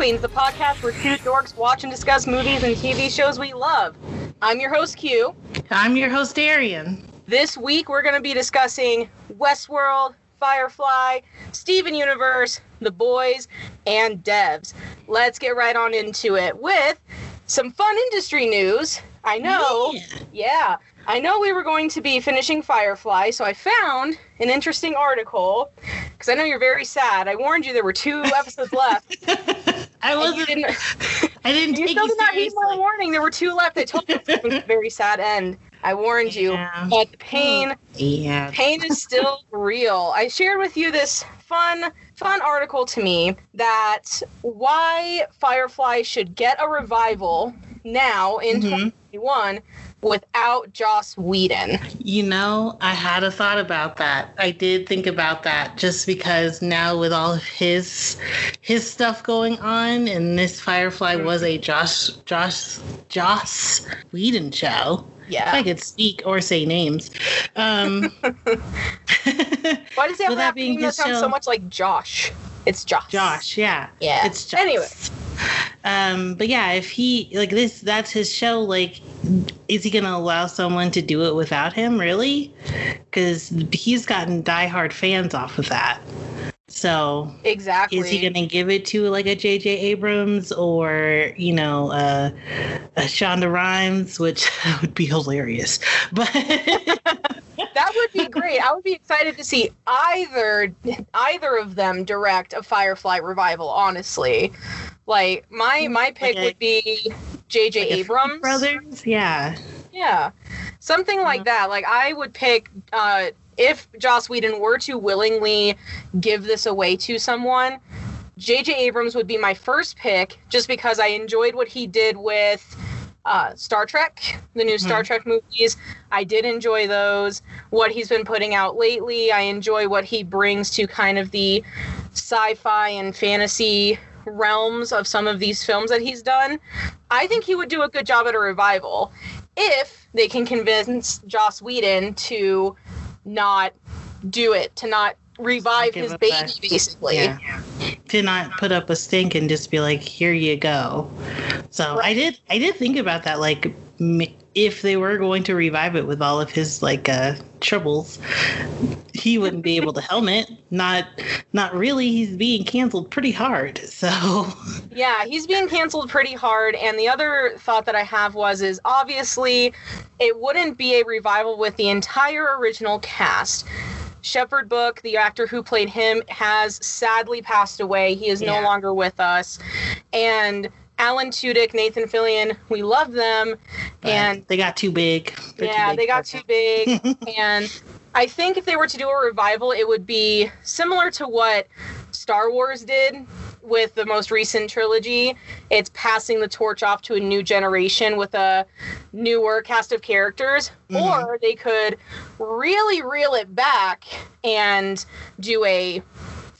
back to Review Queens, the podcast where two dorks watch and discuss movies and TV shows we love. I'm your host, Q. I'm your host, Arian. This week, we're going to be discussing Westworld, Firefly, Steven Universe, The Boys, and Devs. Let's get right on into it with some fun industry news. I know. Yeah. Yeah. I know we were going to be finishing Firefly, so I found an interesting article because I know you're very sad. I warned you there were two episodes left. I wasn't. didn't, I didn't you take still you did not heed my warning. There were two left. I told you it was a very sad end. I warned you. Yeah. But the pain, Yeah. pain is still real. I shared with you this fun, fun article to me that why Firefly should get a revival now in Mhm. 2021 without Joss Whedon. You know, I had a thought about that. I did think about that just because now with all of his his stuff going on, and this Firefly was a Josh Josh Joss Whedon show. Yeah. If I could speak or say names. Um, Why does he have being name that sounds so much like Josh? It's Josh. Josh, yeah. Yeah. It's Josh. Anyway. Um, but yeah, if he like this, that's his show. Like, is he gonna allow someone to do it without him? Really? Because he's gotten diehard fans off of that. So Exactly. is he gonna give it to like a J.J. Abrams or you know uh, a Shonda Rhimes, which would be hilarious. But that would be great. I would be excited to see either either of them direct a Firefly revival. Honestly, like my my pick a- would be J.J. like Abrams. brothers, yeah. Yeah, something like that. Like I would pick uh, if Joss Whedon were to willingly give this away to someone. J.J. Abrams would be my first pick, just because I enjoyed what he did with uh, Star Trek, the new Star Mhm. Trek movies. I did enjoy those. What he's been putting out lately, I enjoy what he brings to kind of the sci-fi and fantasy realms of some of these films that he's done. I think he would do a good job at a revival if they can convince Joss Whedon to not do it, to not revive his baby, back. basically. Yeah. To not put up a stink and just be like, here you go. So I did, I did think about that. Like, m- if they were going to revive it with all of his like uh troubles, he wouldn't be able to helm it. Not, not really. He's being canceled pretty hard. So Yeah, he's being canceled pretty hard. And the other thought that I have was is obviously it wouldn't be a revival with the entire original cast. Shepherd Book, the actor who played him, has sadly passed away. He is no longer with us. And Alan Tudyk, Nathan Fillion, we love them. And they got too big. They're too yeah, big they got too big. and I think if they were to do a revival, it would be similar to what Star Wars did with the most recent trilogy. It's passing the torch off to a new generation with a newer cast of characters. Mhm. Or they could really reel it back and do a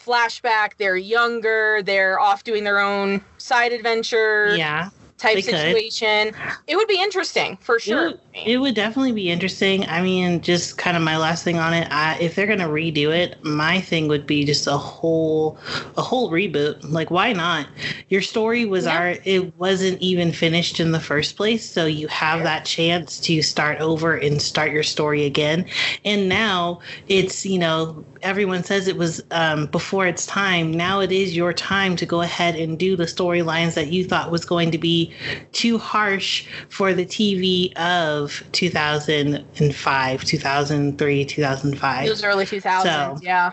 flashback. They're younger, they're off doing their own side adventure Yeah. Type they could. situation. It would be interesting for It sure. would, it would definitely be interesting. I mean, just kind of my last thing on it. I, if they're gonna redo it, my thing would be just a whole, a whole reboot. Like, why not? Your story was Yeah. art. It wasn't even finished in the first place, so you have that chance to start over and start your story again. And now it's you know everyone says it was um, before its time. Now it is your time to go ahead and do the storylines that you thought was going to be too harsh for the TV of 2005, 2003, 2005. Those early 2000s, So- yeah.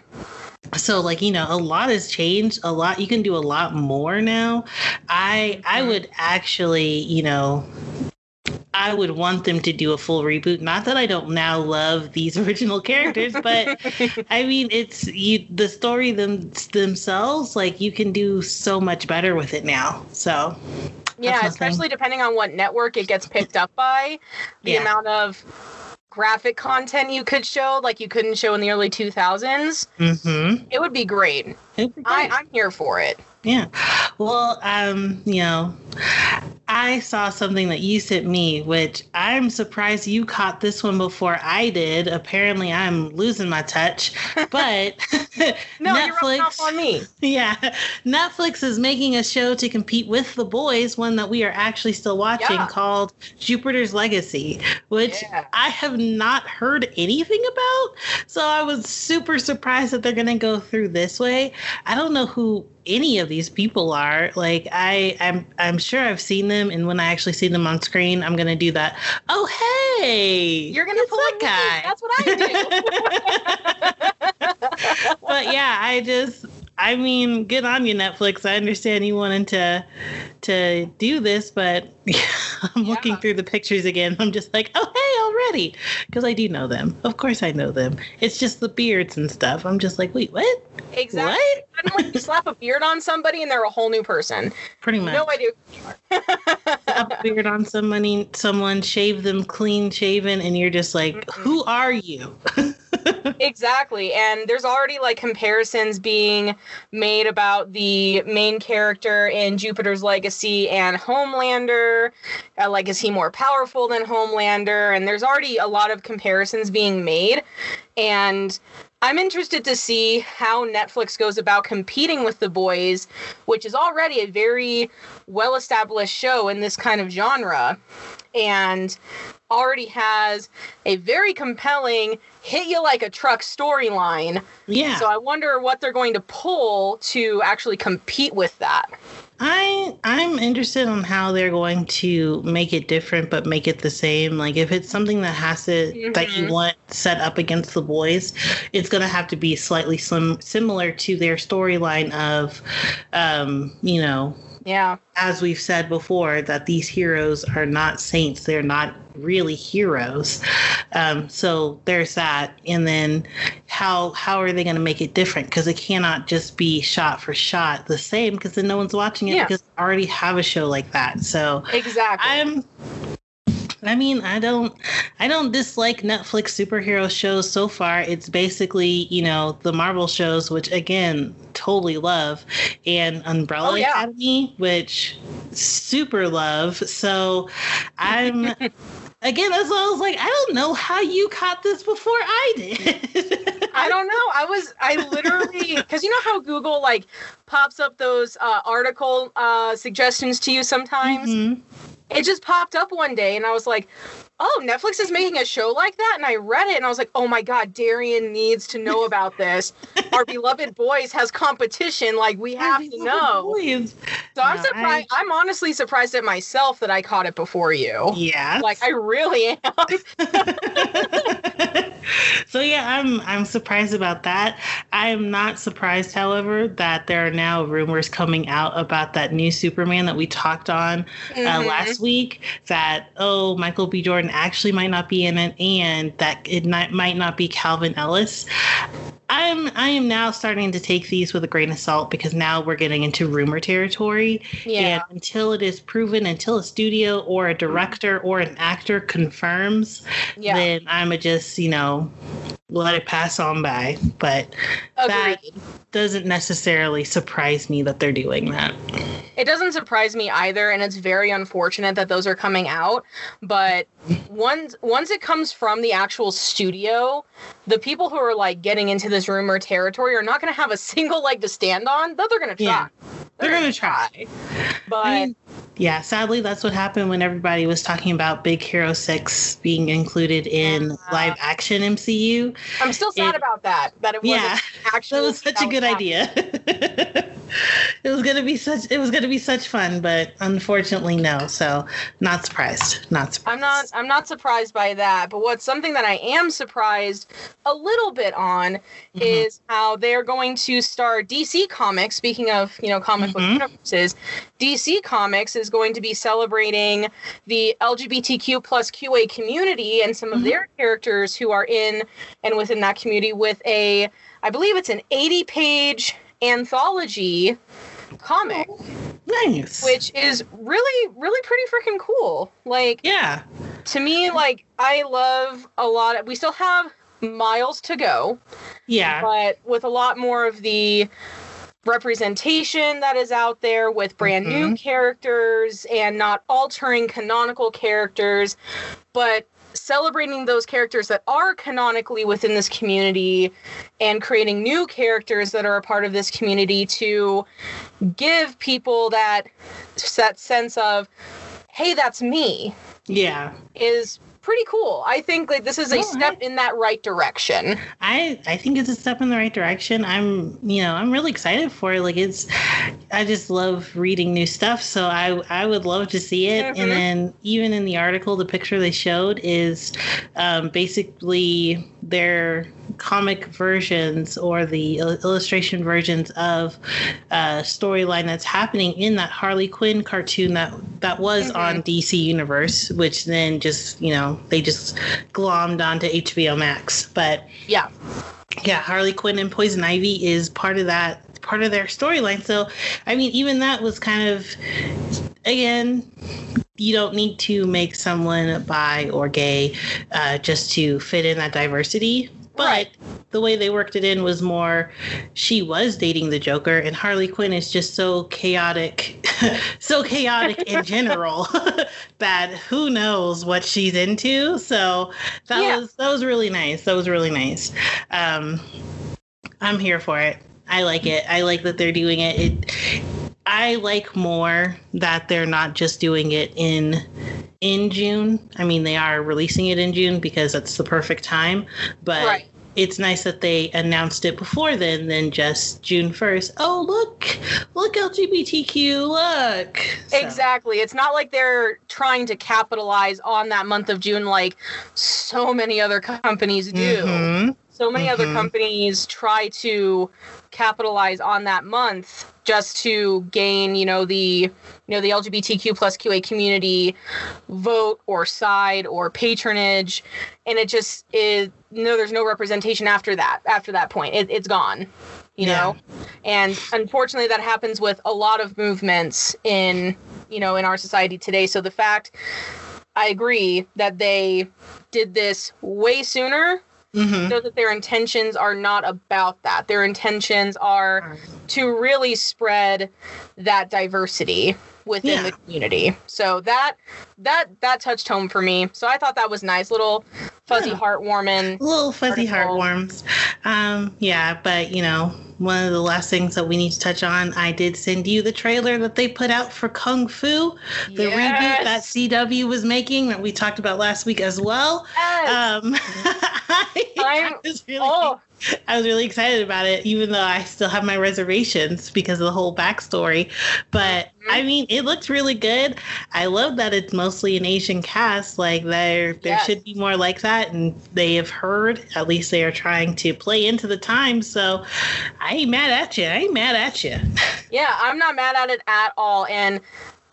so like you know a lot has changed a lot you can do a lot more now i i Mhm. would actually you know I would want them to do a full reboot. Not that I don't now love these original characters, but I mean, it's you. The story them themselves, like you can do so much better with it now. So yeah, especially depending on what network it gets picked up by, the Yeah. amount of graphic content you could show, like you couldn't show in the early 2000s, mm-hmm. it would be great. Be I, great. I'm here for it. Yeah. Well, um, you know, I saw something that you sent me, which I'm surprised you caught this one before I did. Apparently, I'm losing my touch, but No, you're on me. Yeah, Netflix is making a show to compete with The Boys, one that we are actually still watching, Yeah. called Jupiter's Legacy, which Yeah. I have not heard anything about. So I was super surprised that they're going to go through this way. I don't know who any of these people are. Like I, I'm, I'm sure I've seen them, and when I actually see them on screen, I'm going to do that. Oh hey, You're gonna pull that guy That's what I do. but yeah, I just I mean, good on you, Netflix. I understand you wanted to to do this, but I'm looking through the pictures again. I'm just like, oh hey, already, because I do know them. Of course, I know them. It's just the beards and stuff. I'm just like, wait, what? exactly. What? Suddenly you slap a beard on somebody and they're a whole new person. Pretty much. No idea. Slap a beard on somebody, someone shave them clean shaven, and you're just like, Mm-mm. who are you? Exactly. And there's already like comparisons being made about the main character in Jupiter's Legacy and Homelander. Uh, like, is he more powerful than Homelander? And there's already a lot of comparisons being made. And I'm interested to see how Netflix goes about competing with The Boys, which is already a very well established show in this kind of genre. And already has a very compelling hit you like a truck storyline. yeah. So I wonder what they're going to pull to actually compete with that. I I'm interested on how they're going to make it different but make it the same. Like if it's something that has to that you Mhm. want set up against the boys, it's gonna have to be slightly sim- similar to their storyline of, um, you know, Yeah. as we've said before, that these heroes are not saints. They're not really heroes. Um, so there's that. And then how how are they going to make it different? Because it cannot just be shot for shot the same. Because then no one's watching it Yeah. because they already have a show like that. So Exactly. I'm. I mean, I don't, I don't dislike Netflix superhero shows so far. It's basically, you know, the Marvel shows, which again, totally love, and Umbrella Oh, yeah. Academy, which super love. So I'm, again, that's why I was like, I don't know how you caught this before I did. I don't know. I was I literally because you know how Google like pops up those uh, article uh, suggestions to you sometimes. Mhm. It just popped up one day, and I was like, "Oh, Netflix is making a show like that." And I read it, and I was like, "Oh my god, Darian needs to know about this. Our beloved boys has competition. Like we have to know." Boys. So I'm No, surprised. I'm honestly surprised at myself that I caught it before you. Yeah. Like I really am. so yeah, I'm I'm surprised about that. I am not surprised, however, that there are now rumors coming out about that new Superman that we talked on uh, Mhm. last week. That oh, Michael B. Jordan actually might not be in it, and that it not, might not be Calvin Ellis. I'm I am now starting to take these with a grain of salt because now we're getting into rumor territory. Yeah. And until it is proven, until a studio or a director or an actor confirms, Yeah. then I'm a just, you know, let it pass on by. But that doesn't necessarily surprise me that they're doing that. It doesn't surprise me either, and it's very unfortunate that those are coming out. But once once it comes from the actual studio, the people who are like getting into this rumor territory are not going to have a single leg to stand on. Though they're going to try. Yeah. They're gonna try. But I mean, yeah, sadly, that's what happened when everybody was talking about Big Hero 6 being included in Yeah. live action MCU. I'm still sad it- about that. That it wasn't Yeah, That actually. was such a good idea. it was gonna be such it was gonna be such fun, but unfortunately no. So not surprised. Not surprised. I'm not I'm not surprised by that, but what's something that I am surprised a little bit on Mhm. is how they're going to start DC Comics. Speaking of, you know, comic book Mhm. universes, DC Comics is going to be celebrating the LGBTQ plus QA community and some of Mhm. their characters who are in and within that community with a I believe it's an 80 page anthology comic, nice. which is really, really pretty freaking cool. Like yeah. to me, like I love a lot of we still have miles to go, Yeah. but with a lot more of the representation that is out there with brand new Mhm. characters and not altering canonical characters, but celebrating those characters that are canonically within this community and creating new characters that are a part of this community to give people that that sense of hey that's me Yeah. is pretty cool i think like this is a All step right. in that right direction I I think it's a step in the right direction. I'm you know I'm really excited for it. Like it's, I just love reading new stuff. So I I would love to see it. Mhm. And then even in the article, the picture they showed is um, basically their comic versions or the illustration versions of a storyline that's happening in that Harley Quinn cartoon that that was Mhm. on DC Universe, which then just you know they just glommed onto HBO Max, but yeah. yeah harley quinn and poison ivy is part of that part of their storyline. So i mean even that was kind of again you don't need to make someone bi or gay uh, just to fit in that diversity. But Right. the way they worked it in was more she was dating the joker and harley quinn is just so chaotic so chaotic in general that who knows what she's into. So that Yeah. was that was really nice. That was really nice. Um i'm here for it. I like it. I like that they're doing it. It i like more that they're not just doing it in in june i mean they are releasing it in june because that's the perfect time but Right. it's nice that they announced it before then than just june 1st oh look look lgbtq look So- Exactly. It's not like they're trying to capitalize on that month of June like so many other companies do. Mhm. So many other Mhm. companies try to capitalize on that month just to gain, you know, the you know the LGBTQ plus QA community vote or side or patronage, and it just is no. There's no representation after that. After that point, it, it's gone. You Yeah. know, and unfortunately, that happens with a lot of movements in you know in our society today. So the fact, I agree that they did this way sooner Mhm. know that their intentions are not about that. Their intentions are to really spread that diversity within Yeah. the community. So that that that touched home for me. So I thought that was nice, little fuzzy Yeah. heartwarming. little fuzzy article. heartworms. Um, yeah, but you know, one of the last things that we need to touch on, I did send you the trailer that they put out for Kung Fu, the reboot that CW was making that we talked about last week as well. Yes. Um, I, I'm- was really, oh, I was really excited about it, even though I still have my reservations because of the whole backstory. But Mhm. I mean, it looks really good. I love that it's mostly an Asian cast. Like there, there Yes. should be more like that, and they have heard. At least they are trying to play into the times. So I ain't mad at you. I ain't mad at you. yeah, I'm not mad at it at all. And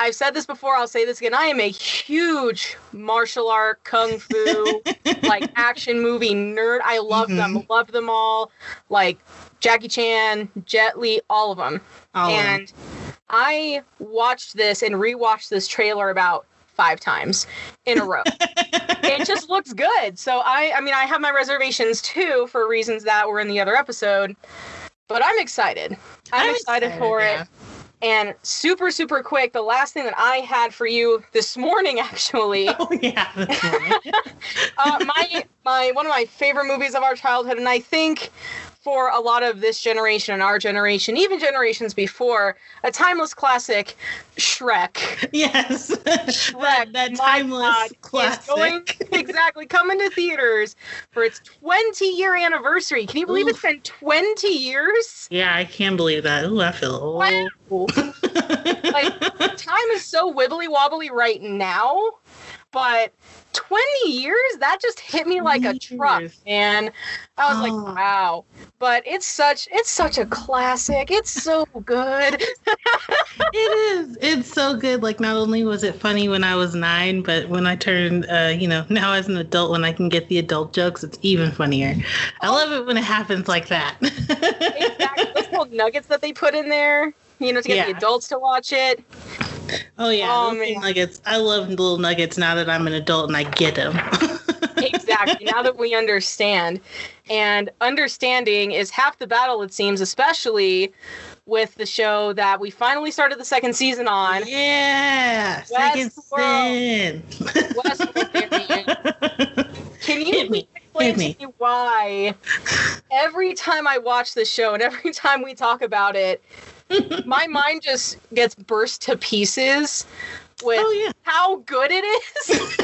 I've said this before, I'll say this again. I am a huge martial art, kung fu, like action movie nerd. I love them, Mhm. love them all. Like Jackie Chan, Jet Li, all of them. All of and I watched this and rewatched this trailer about five times in a row. it just looks good. So I I mean I have my reservations too for reasons that were in the other episode. But I'm excited. I'm, excited, for yeah. it. And super, super quick, the last thing that I had for you this morning actually. Oh yeah, uh, my my one of my favorite movies of our childhood, and I think for a lot of this generation and our generation, even generations before, a timeless classic, Shrek. yes, Shrek, that, that timeless God, classic. going- exactly coming to theaters for its 20 year anniversary. Can you believe it's been 20 years? Yeah, I can't believe that. Ooh, I feel old. Wow. like time is so wibbly wobbly right now, but 20 years that just hit me like a truck, man. I was Oh. like, wow. But it's such it's such a classic. It's so good. it is. It's so good. Like, not only was it funny when I was nine, but when I turned, uh, you know, now as an adult, when I can get the adult jokes, it's even funnier. I Oh. love it when it happens like that. exactly. Those little nuggets that they put in there, you know, to get the adults to watch it. oh yeah, oh, those little nuggets. I love little nuggets now that I'm an adult and I get them. exactly. Now that we understand. And understanding is half the battle, it seems, especially with the show that we finally started the second season on. yeah, second. Westworld. Can you Hit me. explain Hit me. to me why every time I watch the show and every time we talk about it, my mind just gets burst to pieces with oh yeah. how good it is.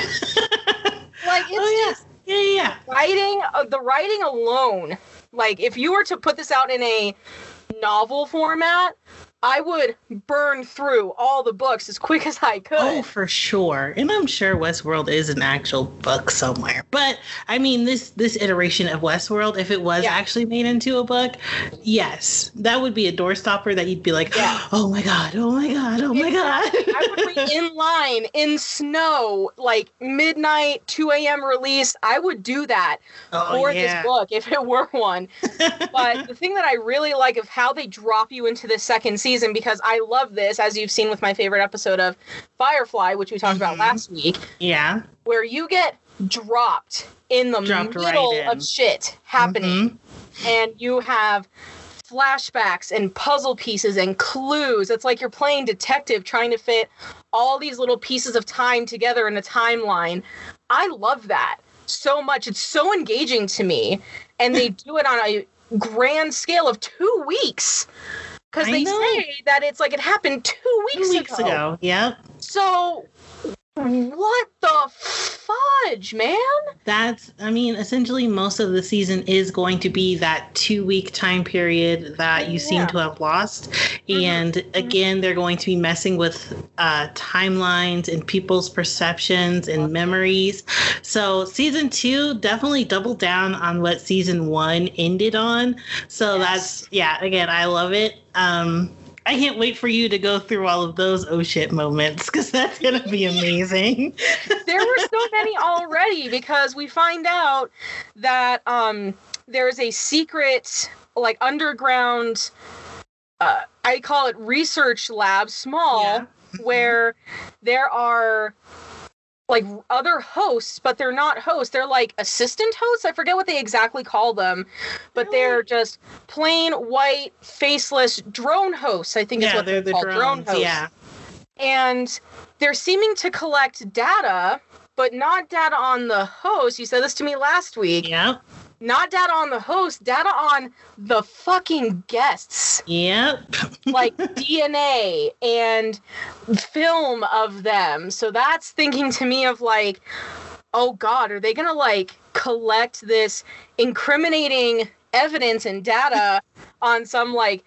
like it's oh yeah. just Yeah, yeah, writing uh, the writing alone. Like if you were to put this out in a novel format, I would burn through all the books as quick as I could. Oh, for sure. And I'm sure Westworld is an actual book somewhere. But I mean, this this iteration of Westworld, if it was Yeah. actually made into a book, yes, that would be a doorstopper that you'd be like, Yeah. oh my god, oh my god, oh my god. I would be in line in snow, like midnight, 2 a.m. release. I would do that oh, for yeah. this book if it were one. But the thing that I really like of how they drop you into the second season, because I love this, as you've seen with my favorite episode of Firefly, which we talked about Mhm. last week, yeah. where you get dropped in the Dropped right middle in. of shit happening Mhm. and you have flashbacks and puzzle pieces and clues. It's like you're playing detective trying to fit all these little pieces of time together in a timeline. I love that so much. It's so engaging to me. And they do it on a grand scale of two weeks. Because they know. say that it's like it happened two weeks, Two weeks, ago. ago. Yep. So, what the fudge, man? That's, I mean, essentially, most of the season is going to be that two week time period that you seem to have lost. Mhm. And again, they're going to be messing with uh, timelines and people's perceptions and memories. So, season two definitely doubled down on what season one ended on. So, Yes. that's, yeah, again, I love it. Um, I can't wait for you to go through all of those oh shit moments because that's going to be amazing. there were so many already because we find out that um there's a secret like underground uh, I call it research lab small Yeah. where there are like other hosts but they're not hosts they're like assistant hosts I forget what they exactly call them but they're just plain white faceless drone hosts I think is yeah, what they're they're, the called drone drones. hosts Yeah. and they're seeming to collect data, but not data on the host. You said this to me last week. Yep. Not data on the host, data on the fucking guests, Yep. like DNA and film of them. So that's thinking to me of like, oh God, are they gonna like collect this incriminating evidence and data on some like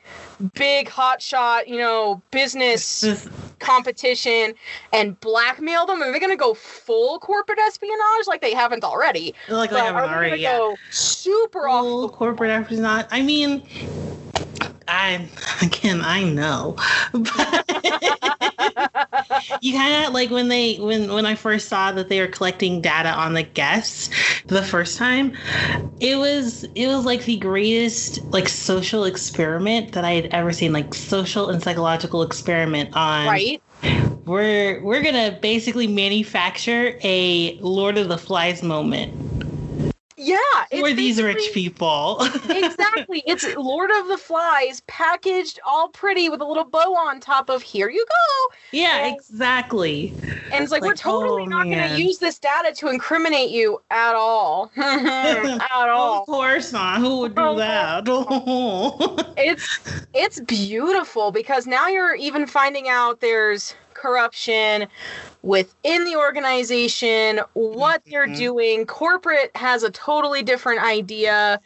big hotshot, you know, business competition and blackmail them? Are they going to go full corporate espionage like they haven't already? like they haven't already. Yeah. go super Full off? corporate espionage. I mean, I again I know, but you kind of like when they when when I first saw that they were collecting data on the guests the first time, it was it was like the greatest like social experiment that I had ever seen, like social and psychological experiment on right? we're we're gonna basically manufacture a Lord of the Flies moment Yeah. it's for these rich people. exactly. It's Lord of the Flies packaged all pretty with a little bow on top of here you go. yeah, Yeah. exactly. And it's like, we're totally oh, not going to use this data to incriminate you at all. at all. Of course not. Who would do Oh. that? it's it's beautiful because now you're even finding out there's corruption within the organization what they're Mhm. doing corporate has a totally different idea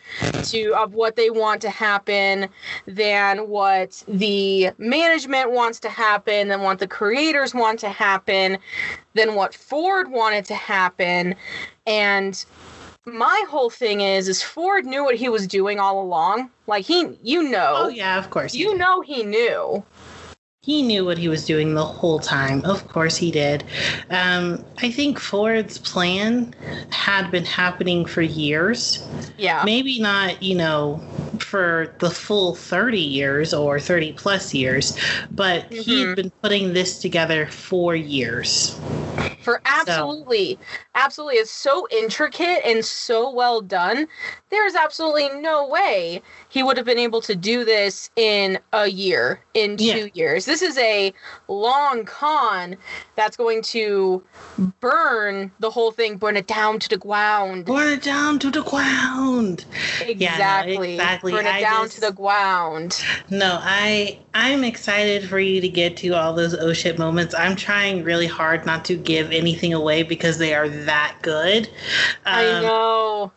to of what they want to happen than what the management wants to happen than what the creators want to happen than what ford wanted to happen and my whole thing is is ford knew what he was doing all along like he you know oh yeah, of course. you know he knew. He knew what he was doing the whole time. Of course he did. Um, I think Ford's plan had been happening for years. Yeah. maybe not you know for the full 30 years or 30 plus years but Mhm. he'd been putting this together for years For absolutely, absolutely, it's so intricate and so well done. There's absolutely no way he would have been able to do this in a year, in two Yeah. years. This is a long con that's going to burn the whole thing, burn it down to the ground. Burn it down to the ground. Exactly. exactly. Burn it I down just- to the ground. No, I I'm excited for you to get to all those oh shit moments. I'm trying really hard not to give anything away because they are that good. I Um, know.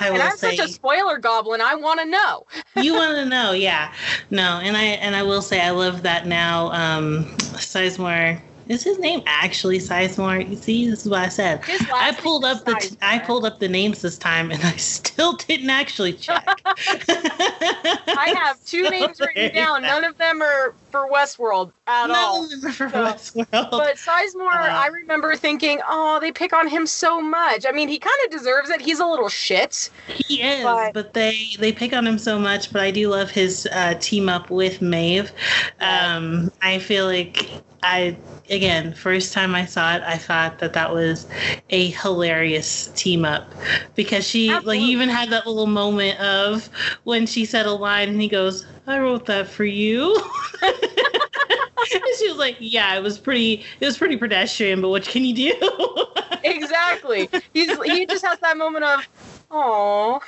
I and I'm say such a spoiler goblin. I want to know. you want to know, yeah. No, and I and I will say I love that now. Um, Sizemore is his name actually Sizemore? You see, this is what I said. I pulled up the I pulled up the names this time and I still didn't actually check. I have two names written down. None of them are for Westworld at all. None of them are for So- Westworld. But Sizemore, Uh, I remember thinking, oh, they pick on him so much. I mean, he kind of deserves it. He's a little shit. He is, But- but, they they pick on him so much. But I do love his uh, team up with Maeve. Um, I feel like I again first time I saw it, I thought that that was a hilarious team up because she like Absolutely. he even had that little moment of when she said a line and he goes, "I wrote that for you." and she was like, "Yeah, it was pretty. It was pretty pedestrian, but what can you do?" Exactly. He's he just has that moment of, oh,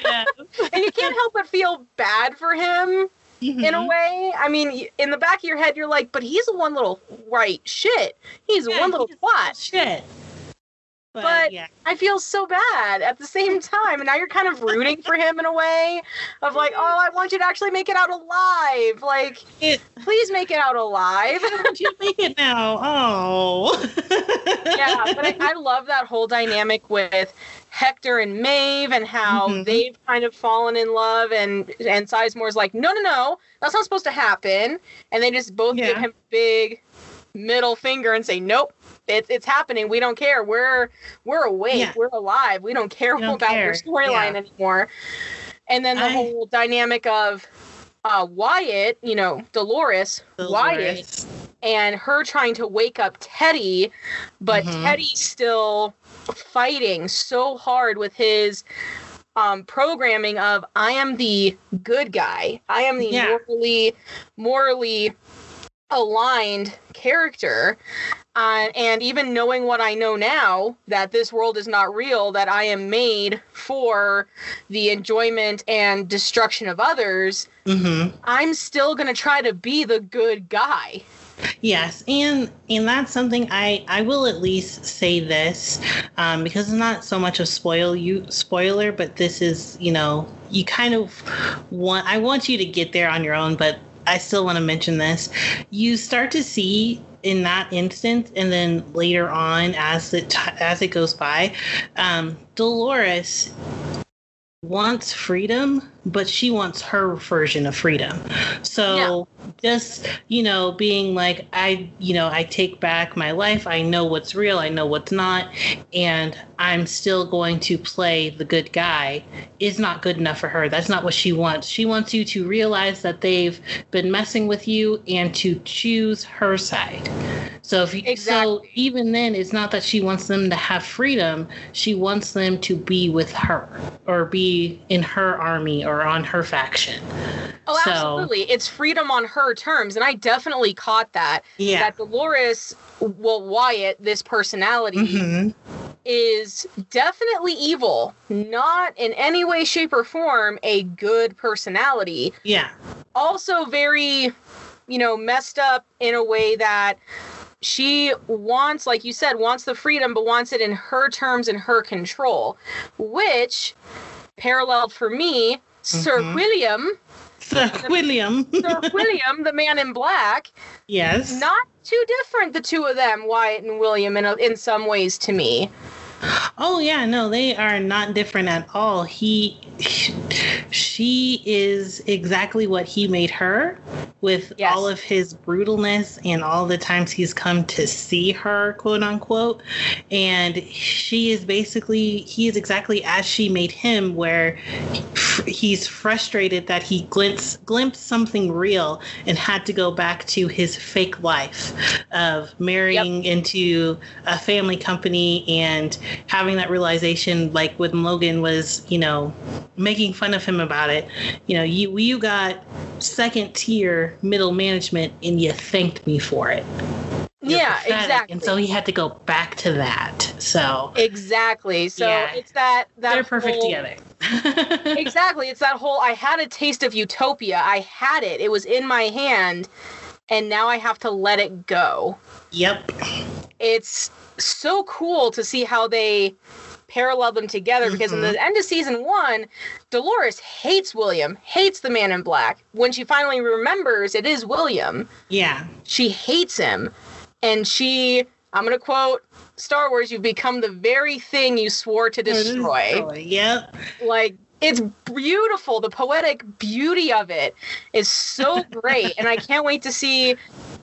yeah. and you can't help but feel bad for him in a Mhm. way. I mean, in the back of your head, you're like, but he's a one little right shit. He's Yeah, one little twat. Shit. But, But- yeah, I feel so bad at the same time. And now you're kind of rooting for him in a way of like, oh, I want you to actually make it out alive. Like, it, please make it out alive. You make it now? Oh. yeah, but I, I love that whole dynamic with Hector and Maeve and how Mhm. they've kind of fallen in love and and Sizemore's like, no, no, no, that's not supposed to happen. And they just both give him a big middle finger and say, nope. It's, it's happening. We don't care. We're we're awake. Yeah. We're alive. We don't care We don't about your storyline Yeah. anymore. And then the I- whole dynamic of uh, Wyatt, you know, Dolores, Wyatt, and her trying to wake up Teddy, but Mhm. Teddy's still fighting so hard with his um, programming of I am the good guy. I am the Yeah. morally morally aligned character. Uh, and even knowing what I know now, that this world is not real, that I am made for the enjoyment and destruction of others, Mhm. I'm still going to try to be the good guy. Yes, and and that's something I I will at least say this um, because it's not so much a spoil you spoiler, but this is you know you kind of want I want you to get there on your own, but I still want to mention this. You start to see in that instance, and then later on as it as it goes by, um, Dolores wants freedom, but she wants her version of freedom. So just you know being like i you know i take back my life. I know what's real. I know what's not. And i'm still going to play the good guy is not good enough for her. That's not what she wants. She wants you to realize that they've been messing with you and to choose her side so if you so even then it's not that she wants them to have freedom she wants them to be with her or be in her army or on her faction Oh, So- absolutely. It's freedom on her terms. And I definitely caught that. yeah That Dolores, well, Wyatt, this personality, Mhm. is definitely evil. Not in any way, shape, or form a good personality. Yeah. Also, very, you know, messed up in a way that she wants, like you said, wants the freedom, but wants it in her terms and her control, which paralleled for me. Sir Mhm. William, Sir William. Sir William, the man in black, yes. not too different, the two of them, Wyatt and William, in, a, in some ways to me. Oh yeah, no, they are not different at all. He, she is exactly what he made her, with Yes. all of his brutalness and all the times he's come to see her, quote unquote. And she is basically, he is exactly as she made him, where he's frustrated that he glimpsed, glimpsed something real and had to go back to his fake life of marrying into a family company and having that realization, like when Logan was, you know, making fun of him about it. You know, you you got second tier middle management and you thanked me for it. You're yeah, pathetic. exactly. And so he had to go back to that. So exactly. So Yeah. it's that that they're perfect whole- together. exactly. It's that whole I had a taste of utopia. I had it. It was in my hand and now I have to let it go. Yep. It's so cool to see how they parallel them together because in the end of season 1, Dolores hates William, hates the man in black. When she finally remembers it is William, Yeah. she hates him and she I'm going to quote Star Wars, you've become the very thing you swore to destroy. Yep. like it's beautiful the poetic beauty of it is so great and i can't wait to see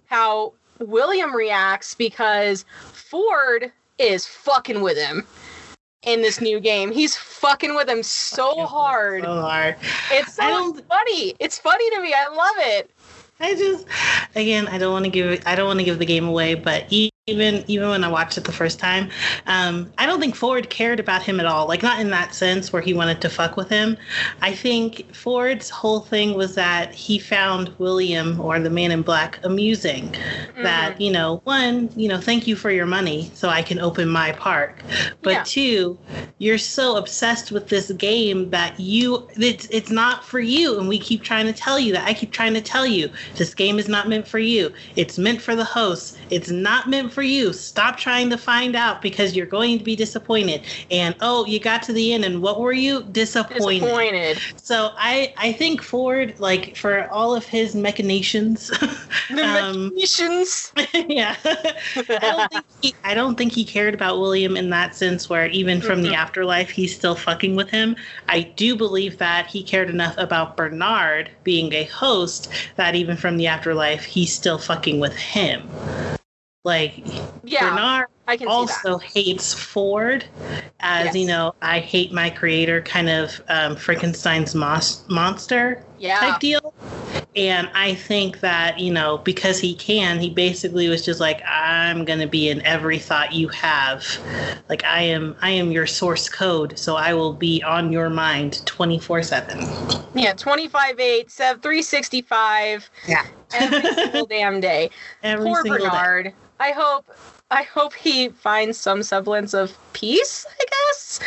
how william reacts because ford is fucking with him in this new game. He's fucking with him so hard So hard. it's so funny. It's funny to me. I love it. I just, again, I don't want to give, I don't want to give the game away, but e- even even when I watched it the first time, um, I don't think Ford cared about him at all. Like not in that sense where he wanted to fuck with him. I think Ford's whole thing was that he found William or the Man in Black amusing. That you know, one, you know, thank you for your money, so I can open my park. But Yeah. two, you're so obsessed with this game that you it's it's not for you and we keep trying to tell you that i keep trying to tell you this game is not meant for you it's meant for the hosts it's not meant for you. Stop trying to find out because you're going to be disappointed. And oh you got to the end and what were you? Disappointed, disappointed. So i i think ford like for all of his machinations the um, machinations? Yeah. I don't think he I don't think he cared about William in that sense where even from the Mhm. afterlife he's still fucking with him. I do believe that he cared enough about Bernard being a host that even from the afterlife he's still fucking with him. Like yeah Bernard i can see that also hates Ford as Yes. you know I hate my creator kind of um, Frankenstein's mos- monster yeah type deal. And I think that, you know, because he can, he basically was just like, I'm gonna be in every thought you have. Like I am I am your source code, so I will be on your mind 24-7. yeah 25 8 7 365 Yeah. every single damn day Every Poor single day. I hope I hope he finds some semblance of peace, I guess.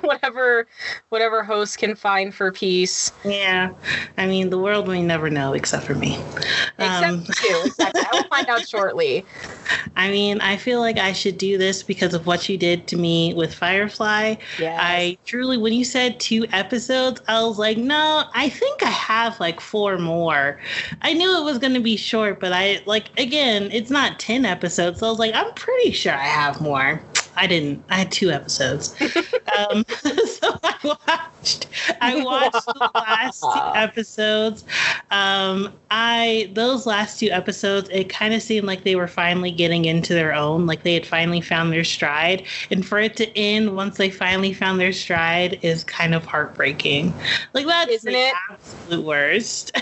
whatever whatever host can find for peace. Yeah. I mean the world may never know except for me. Except Um, you. Exactly. I will find out shortly. I mean, I feel like I should do this because of what you did to me with Firefly. Yeah. I truly, when you said two episodes, I was like, no, I think I have like four more. I knew it was going to be short, but I, like, again, it's not 10 episodes. So I was like, I'm pretty sure I have more. I didn't. I had two episodes. um, so I watched. I watched the last two episodes. Um, I those last two episodes, it kind of seemed like they were finally getting into their own, like they had finally found their stride. And for it to end once they finally found their stride is kind of heartbreaking. Like that's Isn't the it? absolute worst.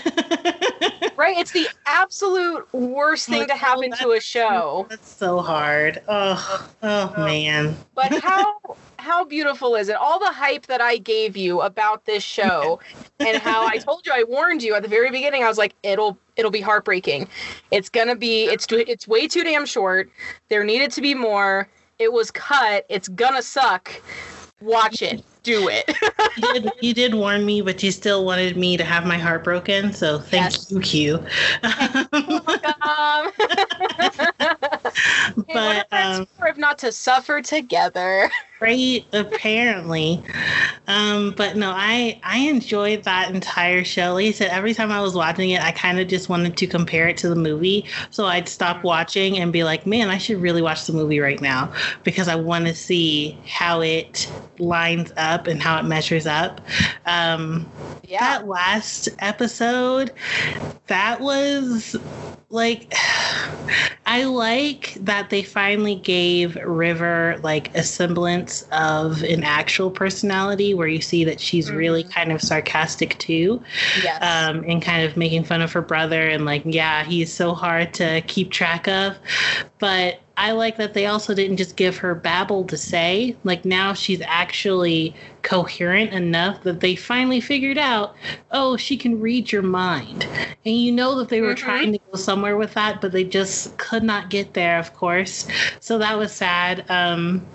Right? It's the absolute worst thing Like, to happen oh, to a show. that's so hard. Oh, oh man. But how how beautiful is it? All the hype that I gave you about this show and how I told you I warned you at the very beginning. I was like, it'll it'll be heartbreaking. It's gonna be it's it's way too damn short. There needed to be more. It was cut. It's gonna suck. Watch it. Do it. you, did, you did warn me, but you still wanted me to have my heart broken. So thank Yes. you, Q. hey, but friends um, if not to suffer together. Right, apparently. Um, but no, I I enjoyed that entire show. Like I said, every time I was watching it, I kind of just wanted to compare it to the movie. So I'd stop watching and be like, man, I should really watch the movie right now because I want to see how it lines up and how it measures up. Um, Yeah. that last episode, that was like I like that they finally gave River like a semblance of an actual personality where you see that she's really Mhm. kind of sarcastic too yes. um, and kind of making fun of her brother and like yeah he's so hard to keep track of but i like that they also didn't just give her babble to say like now she's actually coherent enough that they finally figured out oh she can read your mind and you know that they were Mhm. trying to go somewhere with that but they just could not get there of course so that was sad um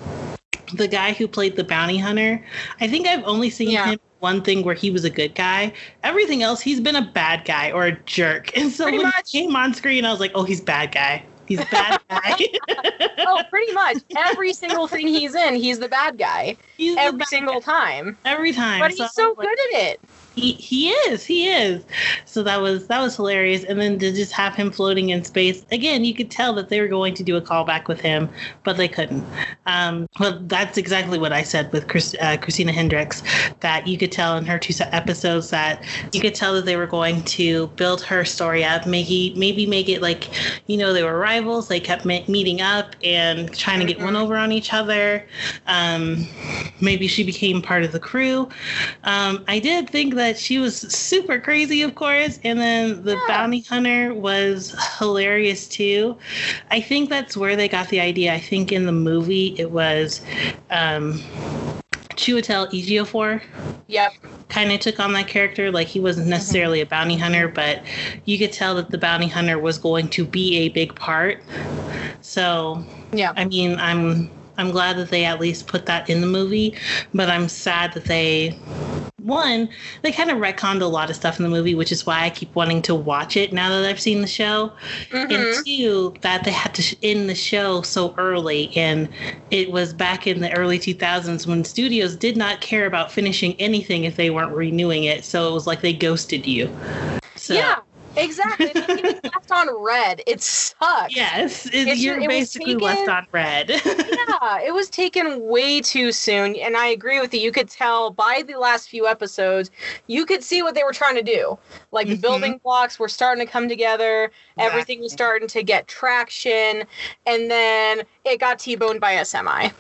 the guy who played the bounty hunter i think i've only seen Yeah. him one thing where he was a good guy everything else he's been a bad guy or a jerk and so Pretty when much. he came on screen i was like oh he's bad guy he's a bad guy oh, pretty much every single thing he's in, he's the bad guy he's every bad single guy. time. every time But he's so like, good at it. He he is he is. So that was that was hilarious. And then to just have him floating in space again you could tell that they were going to do a callback with him but they couldn't. Um well that's exactly what i said with Chris, uh, christina hendricks that you could tell in her two episodes that you could tell that they were going to build her story up. Maybe maybe make it like you know they were rivals. They kept me- meeting up and trying to get one Mhm. over on each other. Um maybe she became part of the crew. Um, I did think that she was super crazy, of course, and then the Yeah. bounty hunter was hilarious too. I think that's where they got the idea. I think in the movie it was um, Chiwetel Ejiofor Yep. kind of took on that character. Like he wasn't necessarily a bounty hunter, but you could tell that the bounty hunter was going to be a big part. So Yeah. I mean, I'm I'm glad that they at least put that in the movie, but I'm sad that they one, they kind of retconned a lot of stuff in the movie, which is why I keep wanting to watch it now that I've seen the show. Mhm. And two, that they had to end the show so early, and it was back in the early 2000s when studios did not care about finishing anything if they weren't renewing it. So it was like they ghosted you. So, Yeah. Exactly. It left on red. It sucks. Yes, it, It's- you're it basically taken- left on red. yeah, it was taken way too soon, and I agree with you. You could tell by the last few episodes, you could see what they were trying to do. Like the Mhm. building blocks were starting to come together, everything was starting to get traction, and then it got T-boned by a semi.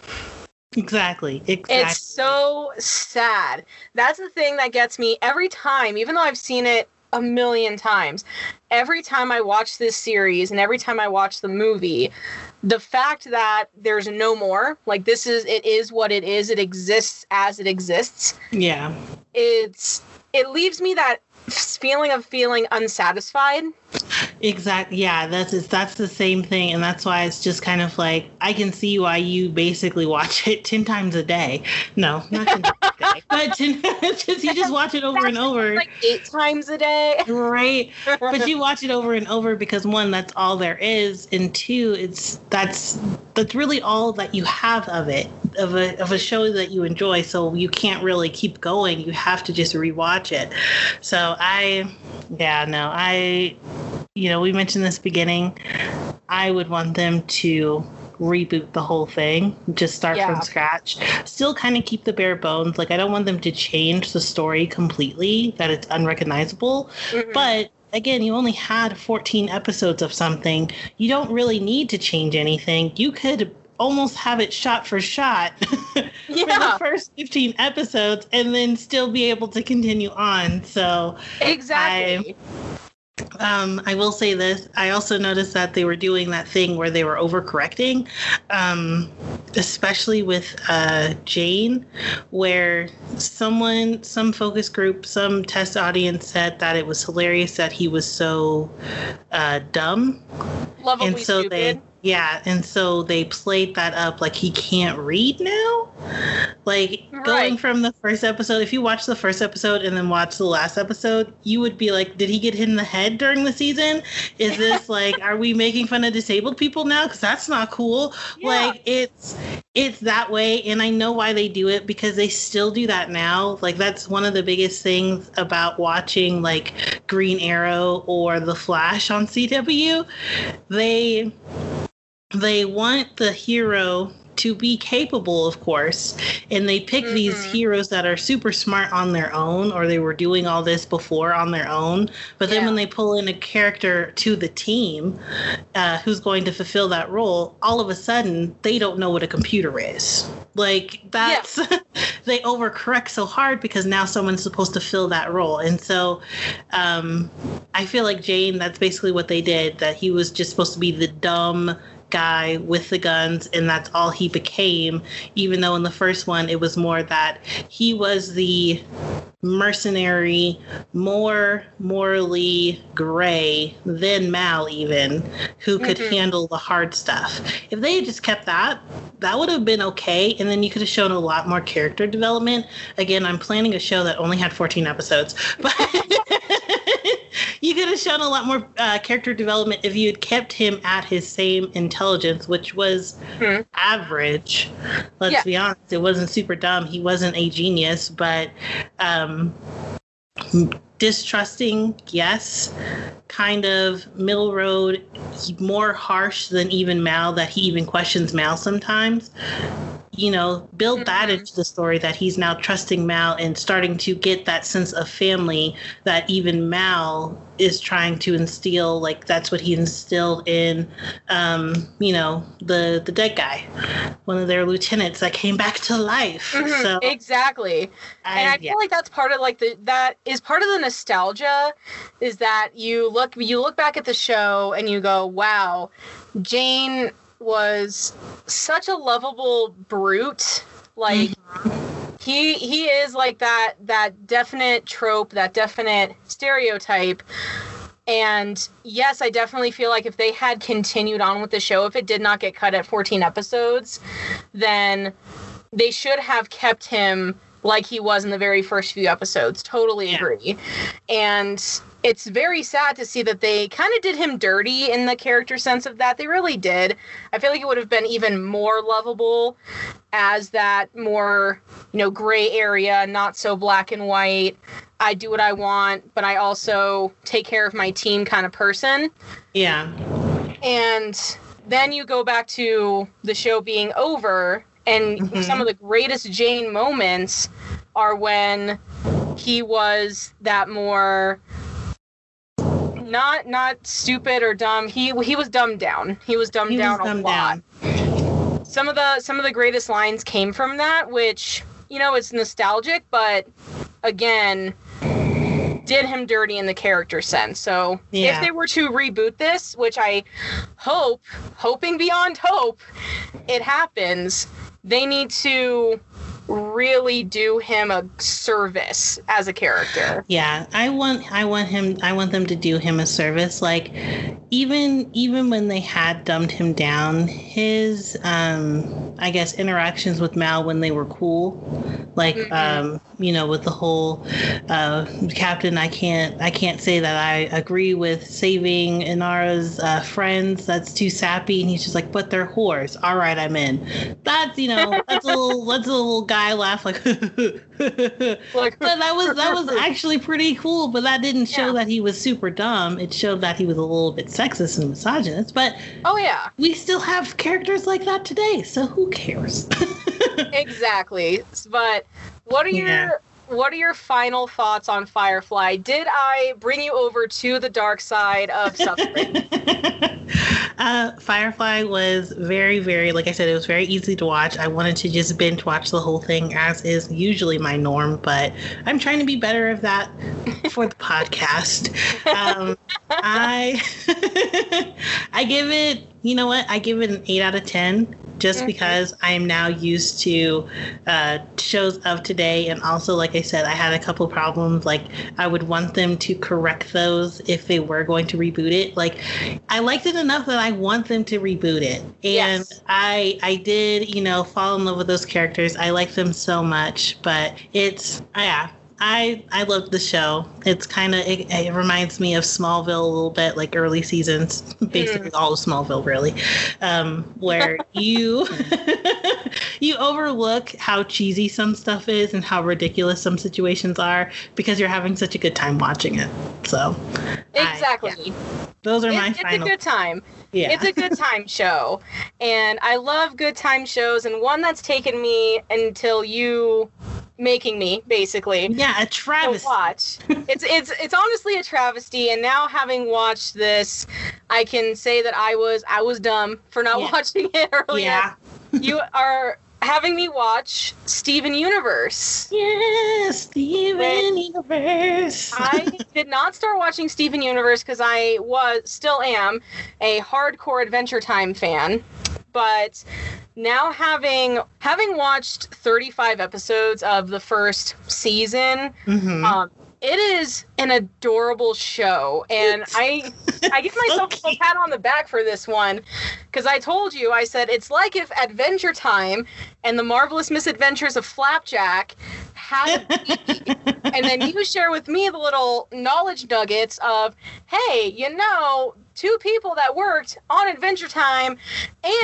exactly. Exactly. It's so sad. That's the thing that gets me every time, even though I've seen it a million times. Every time I watch this series and every time I watch the movie, the fact that there's no more, like this is it is what it is, it exists as it exists. yeah. It's it leaves me that feeling of feeling unsatisfied. Exactly. Yeah, that's it's, that's the same thing, and that's why it's just kind of like I can see why you basically watch it ten times a day. No, not ten times a day, but 10, just you just watch it over and over, Like eight times a day. right? But you watch it over and over because one, that's all there is, and two, it's that's that's really all that you have of it of a of a show that you enjoy. So you can't really keep going. You have to just rewatch it. So I, yeah, no, I, you know, we mentioned this beginning. I would want them to reboot the whole thing, just start Yeah. from scratch. Still kind of keep the bare bones. Like I don't want them to change the story completely that it's unrecognizable. Mhm. But again, you only had 14 episodes of something. You don't really need to change anything. You could almost have it shot for shot for the first 15 episodes and then still be able to continue on. So, exactly. Um, I will say this. I also noticed that they were doing that thing where they were overcorrecting, um, especially with uh, Jayne, where someone, some focus group, some test audience said that it was hilarious that he was so uh, dumb. Lovably and so stupid. they Yeah, and so they played that up like he can't read now. Like Right. going from the first episode, if you watch the first episode and then watch the last episode, you would be like, did he get hit in the head during the season? Is this like, are we making fun of disabled people now? Because that's not cool. Yeah. Like it's it's that way, and I know why they do it because they still do that now. Like that's one of the biggest things about watching like Green Arrow or The Flash on CW. They they want the hero to be capable, of course, and they pick these Mhm. heroes that are super smart on their own, or they were doing all this before on their own. But then when they pull in a character to the team uh, who's going to fulfill that role, all of a sudden they don't know what a computer is. Like that's they overcorrect so hard because now someone's supposed to fill that role, and so um, I feel like Jayne. That's basically what they did. That he was just supposed to be the dumb guy with the guns and that's all he became even though in the first one it was more that he was the mercenary more morally gray than mal even who could Mhm. handle the hard stuff if they had just kept that that would have been okay and then you could have shown a lot more character development again i'm planning a show that only had 14 episodes but you could have shown a lot more uh, character development if you had kept him at his same intelligence, which was Hmm. average. Let's Yeah. be honest, it wasn't super dumb. He wasn't a genius, but um, distrusting, yes. Kind of middle road, more harsh than even Mal, that he even questions Mal sometimes you know, build that Mhm. into the story that he's now trusting Mal and starting to get that sense of family that even Mal is trying to instill. Like that's what he instilled in, um, you know, the the dead guy, one of their lieutenants that came back to life. Mhm, So exactly. and I yeah. feel like that's part of like the that is part of the nostalgia is that you look you look back at the show and you go, wow, Jayne was such a lovable brute. Like mm-hmm. he he is like that that definite trope, that definite stereotype. And yes, I definitely feel like if they had continued on with the show, if it did not get cut at 14 episodes, then they should have kept him like he was in the very first few episodes. Totally Yeah. agree. And it's very sad to see that they kind of did him dirty in the character sense of that. They really did. I feel like it would have been even more lovable as that more, you know, gray area, not so black and white. I do what I want, but I also take care of my team kind of person. yeah, And then you go back to the show being over, and Mhm. some of the greatest Jayne moments are when he was that more not not stupid or dumb. He he was dumbed down. He was dumbed he was down a dumbed lot. down. Some of the some of the greatest lines came from that, which you know it's nostalgic, but again did him dirty in the character sense. So Yeah. if they were to reboot this, which I hope, hoping beyond hope, it happens, they need to really do him a service as a character. Yeah, I want I want him I want them to do him a service. Like even even when they had dumbed him down, his um I guess interactions with Mal when they were cool. Like Mhm. um, you know, with the whole uh Captain I can't I can't say that I agree with saving Inara's uh, friends. That's too sappy and he's just like, but they're whores. All right, I'm in. That's you know, that's a little that's a little guy laugh like Like but that was that was actually pretty cool. But that didn't show Yeah. that he was super dumb. It showed that he was a little bit sexist and misogynist. But Oh yeah, we still have characters like that today, so who cares? exactly. But what are your Yeah. What are your final thoughts on Firefly? Did I bring you over to the dark side of suffering? uh, Firefly was very, very, like I said, it was very easy to watch. I wanted to just binge watch the whole thing, as is usually my norm, but I'm trying to be better of that for the podcast. Um, I I give it, you know what? I give it an eight out of ten. just Mhm. because I am now used to uh, shows of today. And also, like I said, I had a couple problems. Like, I would want them to correct those if they were going to reboot it. Like, I liked it enough that I want them to reboot it. And Yes. I, I did, you know, fall in love with those characters. I like them so much, but it's, yeah. I I love the show. It's kind of it, it reminds me of Smallville a little bit, like early seasons, basically all of Smallville, really, um, where you you overlook how cheesy some stuff is and how ridiculous some situations are because you're having such a good time watching it. So, I- Exactly. yeah, those are It's, my it's a good time. yeah, It's a good time show. And I love good time shows and one that's taken me until you making me basically yeah, a travesty. watch. It's it's it's honestly a travesty and now having watched this I can say that I was I was dumb for not Yeah. watching it earlier. Yeah. You are having me watch Steven Universe. Yes, Steven Universe. I did not start watching Steven Universe because I was still am a hardcore Adventure Time fan, but now having having watched 35 episodes of the first season, Mhm. um, it is an adorable show, and I I give myself a pat on the back for this one because I told you I said it's like if Adventure Time and the marvelous misadventures of Flapjack had a and then you share with me the little knowledge nuggets of, hey, you know, two people that worked on Adventure Time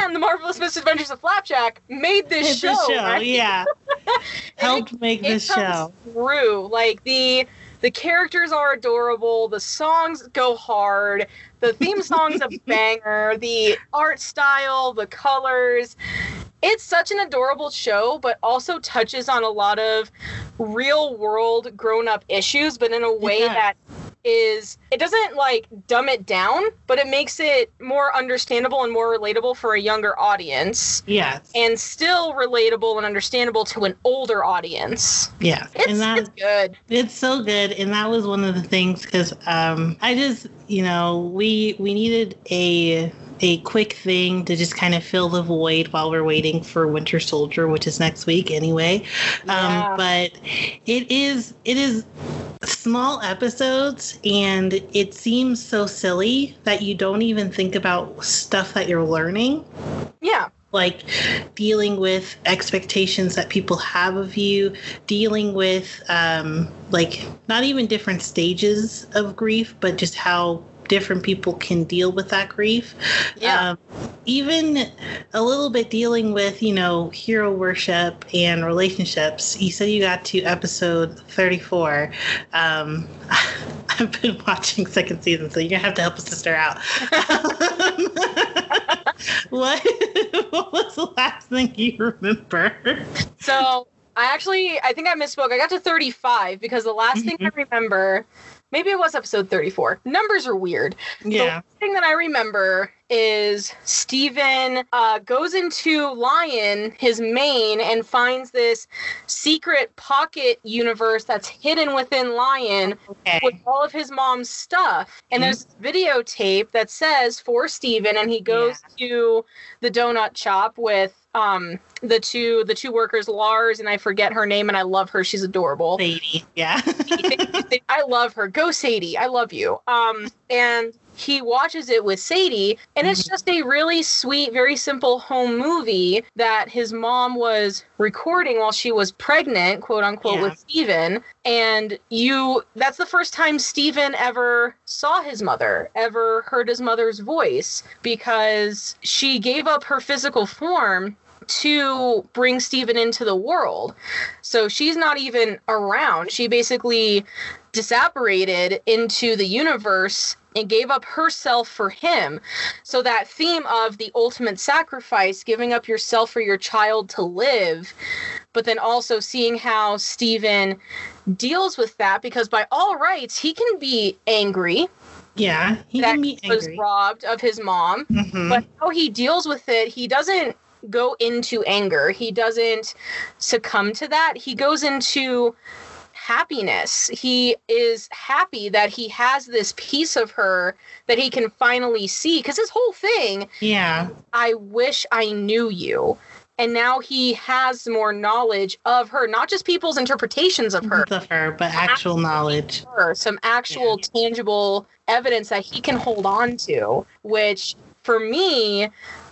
and the Marvelous Misadventures of Flapjack made this It's show. show, right? yeah. Helped make It this comes show. through. Like the the characters are adorable. The songs go hard. The theme song's a banger. The art style, the colors. It's such an adorable show, but also touches on a lot of real world grown up issues, but in a way does. that is it doesn't like dumb it down, but it makes it more understandable and more relatable for a younger audience Yes. and still relatable and understandable to an older audience. Yeah. It's, and that it's good. it's so good and that was one of the things because um i just you know we we needed a a quick thing to just kind of fill the void while we're waiting for winter soldier which is next week anyway Yeah. um but it is it is small episodes and it seems so silly that you don't even think about stuff that you're learning Yeah. like dealing with expectations that people have of you dealing with um like not even different stages of grief but just how different people can deal with that grief. Yeah. um, even a little bit dealing with you know hero worship and relationships. You said you got to episode 34 um, i've been watching second season so you're gonna have to help a sister out. What what was the last thing you remember? So I actually I think I misspoke. I got to 35 because the last thing I remember maybe it was episode 34. Numbers are weird. yeah The thing that I remember is Steven uh, goes into Lion, his main, and finds this secret pocket universe that's hidden within Lion okay with all of his mom's stuff. And there's this videotape that says for Steven, and he goes to the donut shop with um the two the two workers, Lars, and I forget her name, and I love her. She's adorable. Sadie. yeah I love her. Go Sadie. I love you. Um, and he watches it with Sadie, and it's just a really sweet, very simple home movie that his mom was recording while she was pregnant, quote unquote, Yeah. with Steven. And you that's the first time Steven ever saw his mother, ever heard his mother's voice, because she gave up her physical form to bring Steven into the world. So she's not even around. She basically disapparated into the universe and gave up herself for him. So that theme of the ultimate sacrifice, giving up yourself for your child to live, but then also seeing how Steven deals with that because by all rights he can be angry yeah he that can be was robbed of his mom Mhm. but how he deals with it he doesn't go into anger he doesn't succumb to that he goes into happiness. He is happy that he has this piece of her that he can finally see. Because his whole thing, Yeah. I wish I knew you. And now he has more knowledge of her, not just people's interpretations of her, Of her, but actual knowledge. her, some actual tangible evidence that he can hold on to, which for me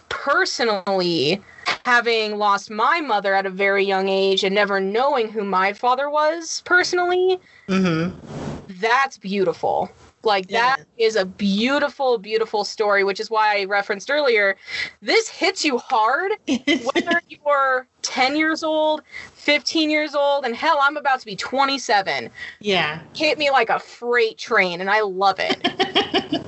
personally, having lost my mother at a very young age and never knowing who my father was personally, hmm that's beautiful. Like that is a beautiful, beautiful story, which is why I referenced earlier. This hits you hard, whether you're 10 years old, 15 years old, and hell, I'm about to be 27. yeah. Hit me like a freight train, and I love it.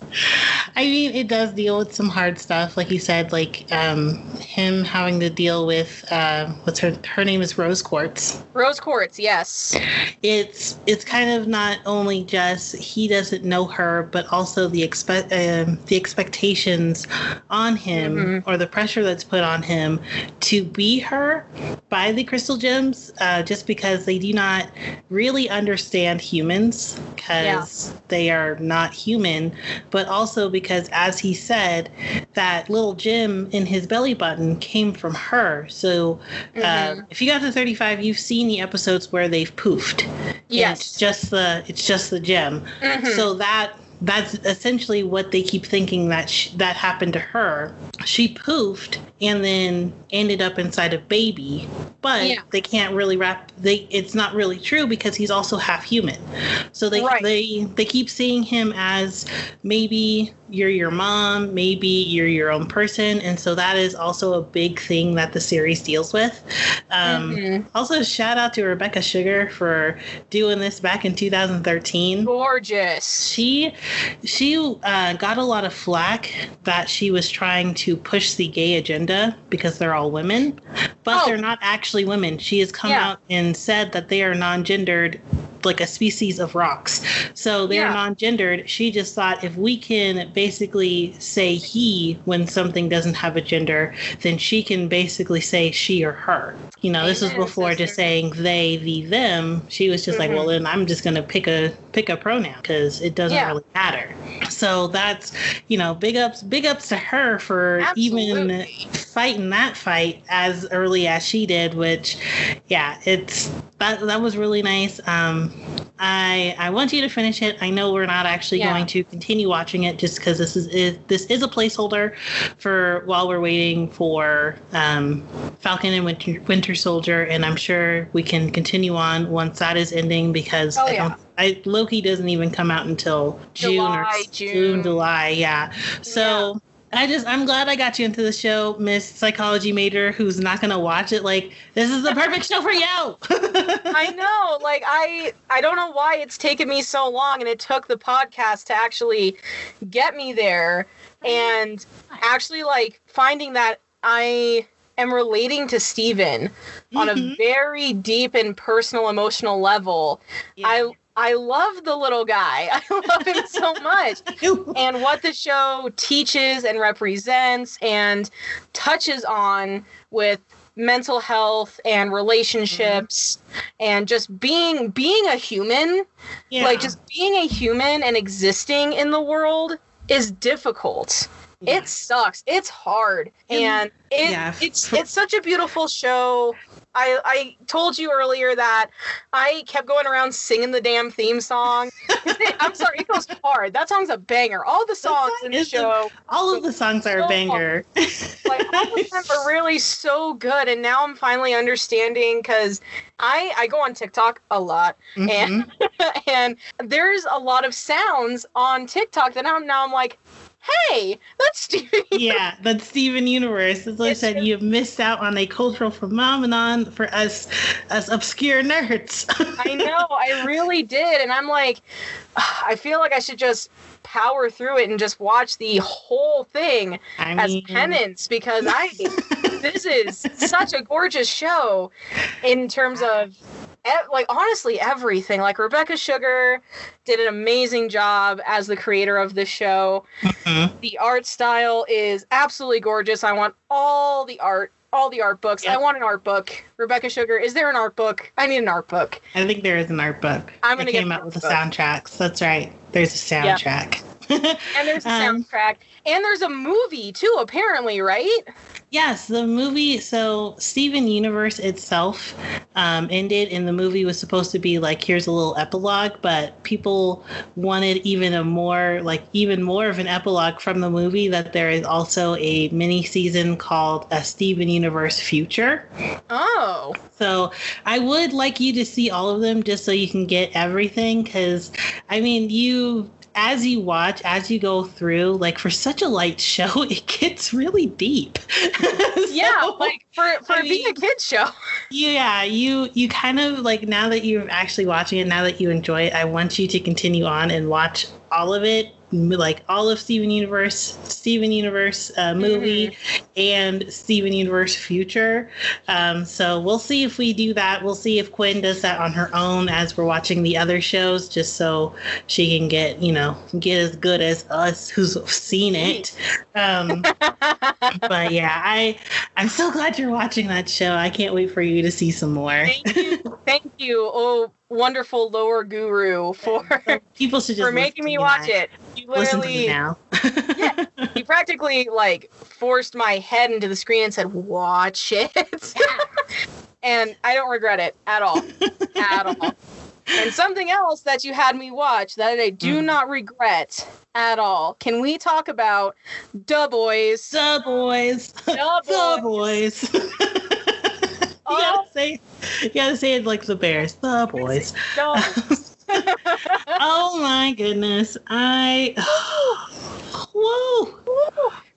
I mean, it does deal with some hard stuff, like you said, like um, him having to deal with uh, what's her her name is Rose Quartz. Rose quartz, yes. It's it's kind of not only just he doesn't know her, but also the expect um, the expectations on him Mhm. or the pressure that's put on him to be her by the crystal gems, uh, just because they do not really understand humans because they are not human, but also because, as he said, that little gem in his belly button came from her. So, uh, Mhm. if you got to 35, you've seen the episodes where they've poofed. Yes. it's just the it's just the gem. Mhm. So that that's essentially what they keep thinking that sh- that happened to her. She poofed and then ended up inside a baby, but Yeah. they can't really wrap. They it's not really true because he's also half human. So they Right. they they keep seeing him as maybe you're your mom, maybe you're your own person, and so that is also a big thing that the series deals with. Um, Mhm. Also, shout out to Rebecca Sugar for doing this back in 2013 gorgeous. she she uh, got a lot of flack that she was trying to push the gay agenda because they're all women, but Oh. they're not actually women. She has come Yeah. out and said that they are non-gendered, like a species of rocks. So they're Yeah. non-gendered. She just thought if we can basically say he when something doesn't have a gender, then she can basically say she or her. You know, this was before just saying they, the, them. She was just like, Mhm. well, then I'm just gonna pick a pick a pronoun because it doesn't Yeah. really matter. So that's you know, big ups, big ups to her for even fighting that fight as early as she did. Which, yeah, it's that that was really nice. Um, I I want you to finish it. I know we're not actually Yeah. going to continue watching it just because this is, is this is a placeholder for while we're waiting for um, Falcon and Winter, Winter Soldier, and I'm sure we can continue on once that is ending because Oh, I yeah. don't. I, Loki doesn't even come out until June or June, June. July, yeah. So I just I'm glad I got you into the show, Miss Psychology Major, who's not gonna watch it. Like this is the perfect show for you. I know, like I I don't know why it's taken me so long and it took the podcast to actually get me there and actually like finding that I am relating to Steven on a Mhm. very deep and personal emotional level. I I love the little guy. I love him so much. and what the show teaches and represents and touches on with mental health and relationships mm-hmm. and just being being a human Yeah. like just being a human and existing in the world is difficult Yeah. it sucks it's hard And- and it, yeah, it's it's such a beautiful show I, I told you earlier that I kept going around singing the damn theme song. I'm sorry, it goes hard. That song's a banger. All the songs in the is a- show, all of the songs are a banger. like all of them are really so good. And now I'm finally understanding because I I go on TikTok a lot, Mhm. and there's a lot of sounds on TikTok that I'm now I'm like, hey, that's Stevie. yeah, but Steven Universe, as I said, you have missed out on a cultural phenomenon for us, us obscure nerds. I know, I really did. And I'm like, I feel like I should just power through it and just watch the whole thing I as penance because I this is such a gorgeous show in terms of like honestly everything like rebecca sugar did an amazing job as the creator of the show Mhm. the art style is absolutely gorgeous i want all the art all the art books. I want an art book. Rebecca Sugar, is there an art book? I need an art book. I think there is an art book. I'm gonna it get came the out with the soundtracks. That's right. There's a Yep. And there's a Um, soundtrack. And there's a movie too, apparently, right? Yes, the movie. So Steven Universe itself um, ended, and the movie was supposed to be like here's a little epilogue, but people wanted even a more like even more of an epilogue from the movie. That there is also a mini season called a Steven Universe Future. Oh. So I would like you to see all of them just so you can get everything. Because I mean, you as you watch, as you go through, like for such a light show, it gets really deep. Yeah, like for for I being a mean- kids show. yeah, you you kind of like now that you're actually watching it, now that you enjoy it, I want you to continue on and watch all of it, like all of Steven Universe, Steven Universe uh, movie, and Steven Universe Future. Um, so we'll see if we do that. We'll see if Quinn does that on her own as we're watching the other shows, just so she can get you know get as good as us who's seen it. Um, but yeah, I I'm so glad you're watching that show. I can't wait for you to see some more. Thank you, thank you, oh wonderful lower guru for People should just for making me watch now. it. You Listen to me literally, now. you practically like forced my head into the screen and said, "Watch it," and I don't regret it at all, at all. And something else that you had me watch that I do Mhm. not regret at all. Can we talk about Da Boys? the boys, Da Boys. boys. you gotta say, you gotta say it like the Bears, the boys. Oh my goodness, I. Whoa.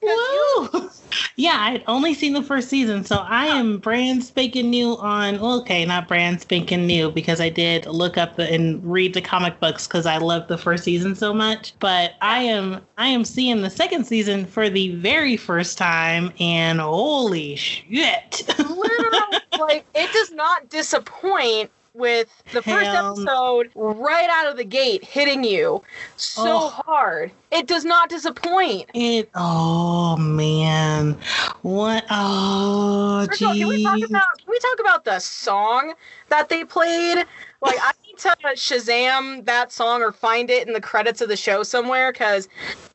Whoa! Yeah, I'd only seen the first season, so I am brand spanking new on. Okay, not brand spanking new because I did look up the, and read the comic books because I loved the first season so much. But I am I am seeing the second season for the very first time, and holy shit! literally like it does not disappoint with the first Hell episode right out of the gate hitting you so Oh. hard. It does not disappoint. it. Oh man, what? Oh First all, can we talk about can we talk about the song that they played? Like I need to Shazam that song or find it in the credits of the show somewhere because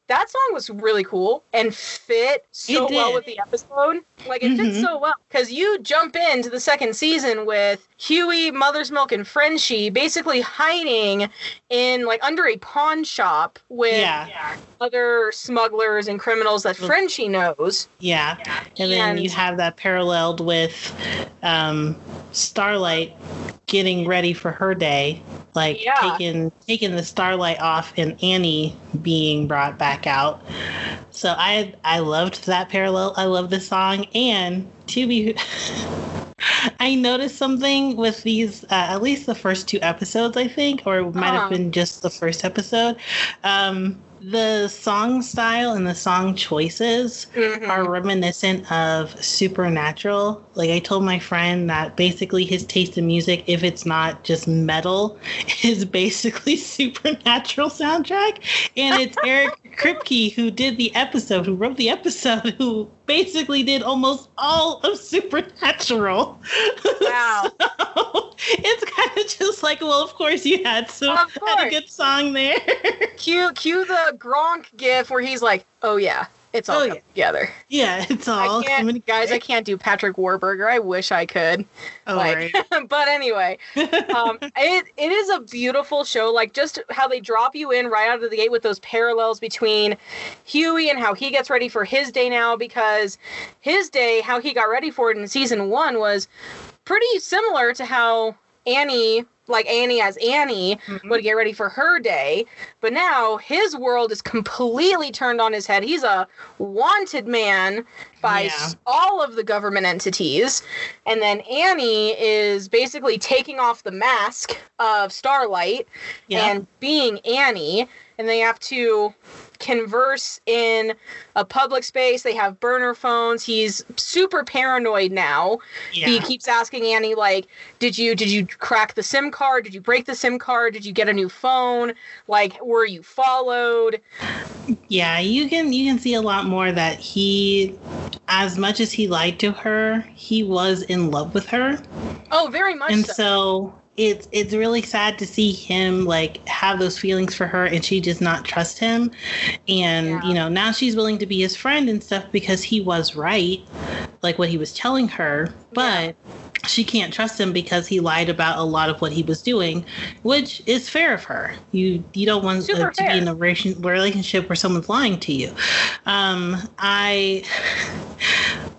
that song was really cool and fit so well with the episode. Like it fits Mhm. so well because you jump into the second season with Hughie, Mother's Milk, and Frenchie basically hiding in like under a pawn shop with Yeah. other smugglers and criminals that. Frenchie knows. Yeah, and then you have that paralleled with um, Starlight getting ready for her day, like Yeah. taking taking the Starlight off and Annie being brought back out. So I I loved that parallel. I love the song, and to be. I noticed something with these, uh, at least the first two episodes, I think, or it might Uh-huh. have been just the first episode. Um, the song style and the song choices Mhm. are reminiscent of Supernatural. Like I told my friend that basically his taste in music, if it's not just metal, is basically Supernatural soundtrack. And it's Eric Kripke who did the episode, who wrote the episode, who basically did almost all of Supernatural. Wow. So, it's kind of just like, well, of course you had some had a good song there. cue cue the Kronk gif where he's like, "Oh yeah, it's all Oh, coming together." yeah, it's all I coming guys. I can't do Patrick Warburton. I wish I could. Oh, like, right. but anyway, um, it it is a beautiful show. Like just how they drop you in right out of the gate with those parallels between Hughie and how he gets ready for his day now, because his day, how he got ready for it in season one was pretty similar to how Annie. Like Annie as Annie Mhm. would get ready for her day, but now his world is completely turned on his head. He's a wanted man by Yeah. all of the government entities. And then Annie is basically taking off the mask of Starlight Yeah. and being Annie. And they have to converse in a public space. They have burner phones. He's super paranoid now. He keeps asking Annie, like, did you did you crack the SIM card? Did you break the SIM card? Did you get a new phone? Like, were you followed? Yeah, you can you can see a lot more that he as much as he lied to her, he was in love with her. Oh, very much and so. so it's it's really sad to see him like have those feelings for her and she does not trust him. And Yeah. you know now she's willing to be his friend and stuff because he was right like what he was telling her. But she can't trust him because he lied about a lot of what he was doing which is fair of her. You you don't want uh, to be in a relation- relationship where someone's lying to you. Um i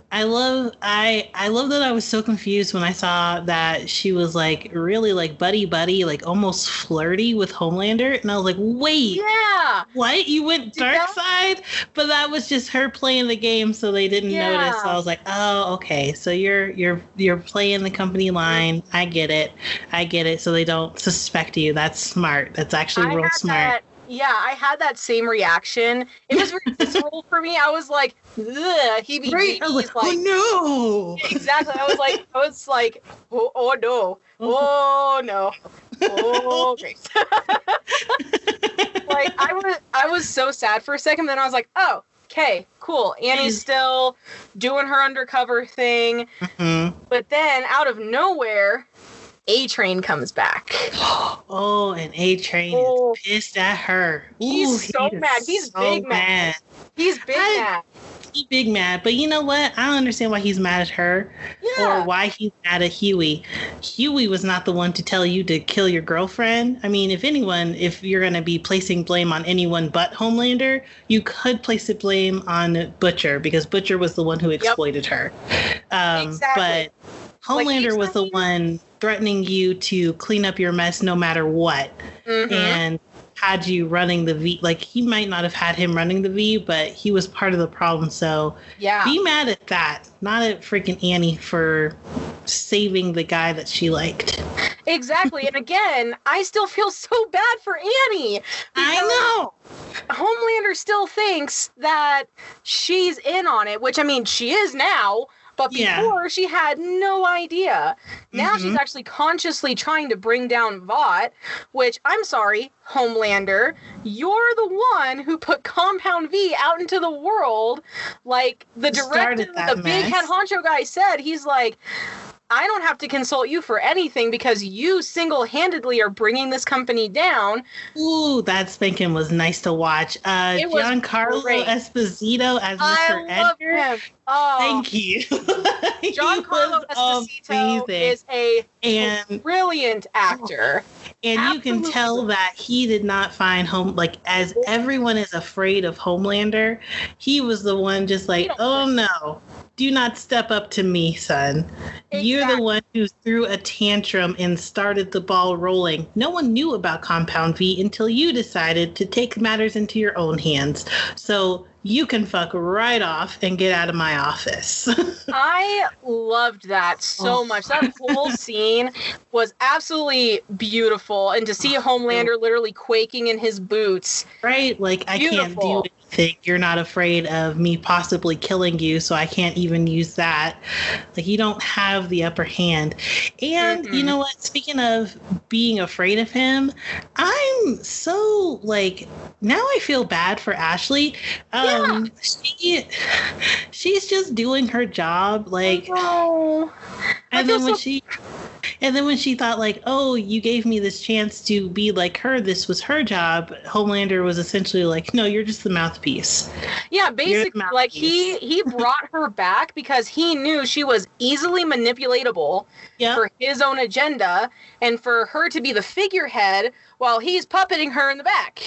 I love I I love that I was so confused when I saw that she was like really like buddy buddy like almost flirty with Homelander and I was like wait yeah. what? You went dark side? But that was just her playing the game so they didn't notice. So I was like oh okay. So you're you're you're playing the company line. I get it. I get it. So they don't suspect you. That's smart. That's actually I real smart. that. Yeah, I had that same reaction. It was very visceral for me. I was like, he be right I was like, like oh no exactly. I was like, I was like, oh, oh no, oh no, oh great. like I was, I was so sad for a second. Then I was like, oh, okay, cool. Annie's still doing her undercover thing, Mhm. but then out of nowhere, A Train comes back. Oh, and A Train Oh. is pissed at her. He's so is mad. He's so big mad. He's big I- mad. He's big mad. But you know what? I don't understand why he's mad at her Yeah. or why he's mad at Hughie. Hughie was not the one to tell you to kill your girlfriend. I mean, if anyone, if you're going to be placing blame on anyone but Homelander, you could place the blame on Butcher because Butcher was the one who exploited her. Um, Exactly. But Homelander each was the one threatening you to clean up your mess no matter what. Mhm. and had you running the V. Like he might not have had him running the V, but he was part of the problem. So yeah. be mad at that, not at freaking Annie for saving the guy that she liked. Exactly. and again, I still feel so bad for Annie. I know. Homelander still thinks that she's in on it, which I mean, she is now. But Yeah. before, she had no idea. Now she's Mhm. actually consciously trying to bring down Vought, which I'm sorry, Homelander, you're the one who put Compound V out into the world. Like the director, the big head honcho guy said, he's like, I don't have to consult you for anything because you single handedly are bringing this company down. Ooh, that spanking was nice to watch. Uh, It was Giancarlo great. Esposito as Mr. I love Edgar. him. Oh, Thank you. Giancarlo Esposito amazing. is a and brilliant actor. And you can tell that he did not find home like as everyone is afraid of Homelander, he was the one just like, oh no, do not step up to me, son. You're the one who threw a tantrum and started the ball rolling. No one knew about Compound V until you decided to take matters into your own hands. So you can fuck right off and get out of my office. I loved that so Oh. much. That whole scene was absolutely beautiful. And to see a Homelander literally quaking in his boots. right? Like I can't Beautiful. do anything. You're not afraid of me possibly killing you, so I can't even use that. Like you don't have the upper hand. And you Mhm. know what? Speaking of being afraid of him, I'm so like now I feel bad for Ashley. Um she she's just doing her job like Oh, and then when so- she and then when she thought like oh you gave me this chance to be like her this was her job homelander was essentially like no you're just the mouthpiece yeah. Basically, like he he brought her back because he knew she was easily manipulatable yeah for his own agenda, and for her to be the figurehead while he's puppeting her in the back.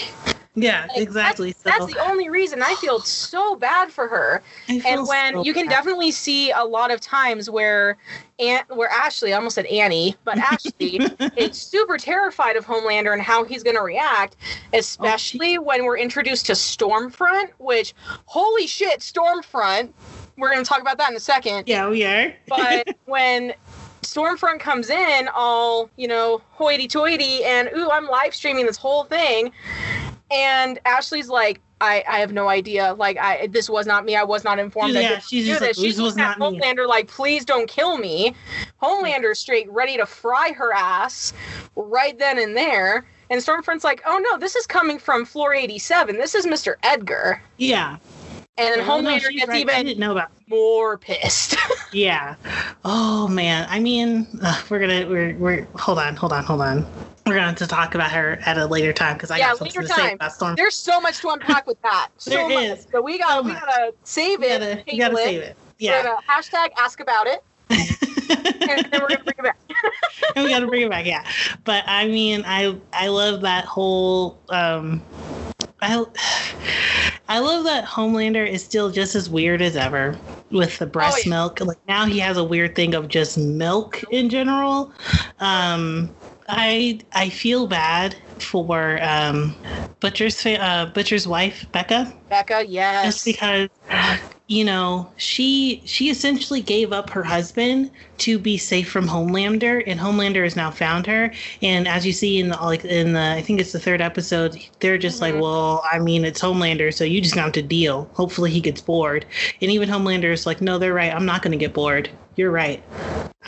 Yeah Like, exactly That's, so that's the only reason I feel so bad for her. And when so you can bad. definitely see a lot of times where Aunt, where Ashley, I almost said Annie, but Ashley is super terrified of Homelander and how he's going to react, especially oh, when we're introduced to Stormfront, which holy shit, Stormfront. We're going to talk about that in a second. yeah we are But when Stormfront comes in all, you know, hoity toity and ooh, I'm live streaming this whole thing. And Ashley's like, I, I have no idea. Like I this was not me. I was not informed. Yeah, I she's do just like, this. "This was not me." Homelander like, please don't kill me. Homelander straight ready to fry her ass right then and there. And Stormfront's like, oh no, this is coming from floor 87. This is Mr. Edgar. Yeah. And then Homelander she's gets right. I even didn't know about. more pissed. Yeah. Oh man. I mean, uh, we're gonna we're we're hold on, hold on, hold on. We're gonna have to talk about her at a later time because I Yeah, got something to say about Storm. There's so much to unpack with that. So There much. So we got so we got to save it. gotta, we gotta save it. We're Yeah. hashtag ask about it, and then we're gonna bring it back. and we got to bring it back. Yeah, but I mean, I I love that whole. um I I love that Homelander is still just as weird as ever with the breast Oh, yeah. milk. Like now he has a weird thing of just milk in general. Um, I I feel bad for um, Butcher's fa- uh, Butcher's wife Becca Becca, yes. just because you know she she essentially gave up her husband to be safe from Homelander, and Homelander has now found her. And as you see in the like in the I think it's the third episode, they're just Mhm. like, well, I mean, it's Homelander, so you just got to deal. Hopefully, he gets bored. And even Homelander is like, no, they're right. I'm not going to get bored. You're right.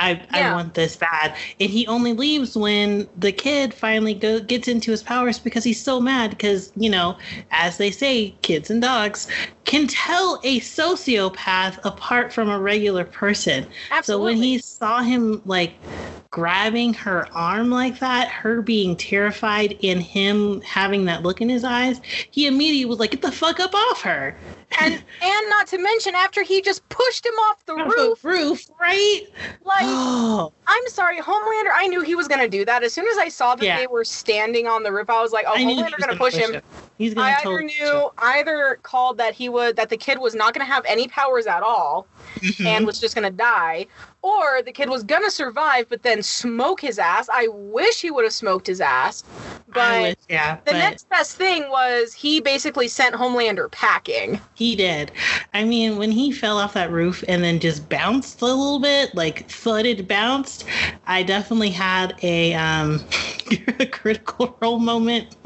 I, I want this bad. And he only leaves when the kid finally go, gets into his powers because he's so mad. Because, you know, as they say, kids and dogs can tell a sociopath apart from a regular person. Absolutely. So when he saw him like grabbing her arm like that, her being terrified, and him having that look in his eyes, he immediately was like, "Get the fuck up off her!" and and not to mention after he just pushed him off the roof, roof, right? like Oh, I'm sorry, Homelander. I knew he was gonna do that. As soon as I saw that Yeah. they were standing on the roof, I was like, oh, I Homelander gonna push him. He's gonna I either totally knew, either called that he would, that the kid was not going to have any powers at all him. and was just going to die, or the kid was going to survive but then smoke his ass. I wish he would have smoked his ass, but wish- yeah, the but next best thing was he basically sent Homelander packing. he did. I mean, when he fell off that roof and then just bounced a little bit, like thudded, bounced, I definitely had a um a critical role moment.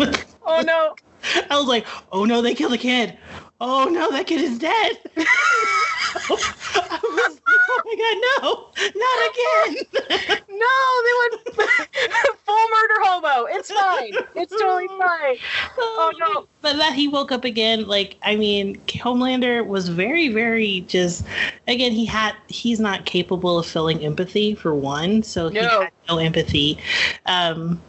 Oh no! I was like, oh no, they killed a kid. Oh no, that kid is dead. I was like, oh my god, no, not again. No, they went full murder hobo. It's fine. It's totally fine. Oh no! But that he woke up again, like I mean, Homelander was very, very just. Again, he had he's not capable of feeling empathy for one, so he had no empathy. Um,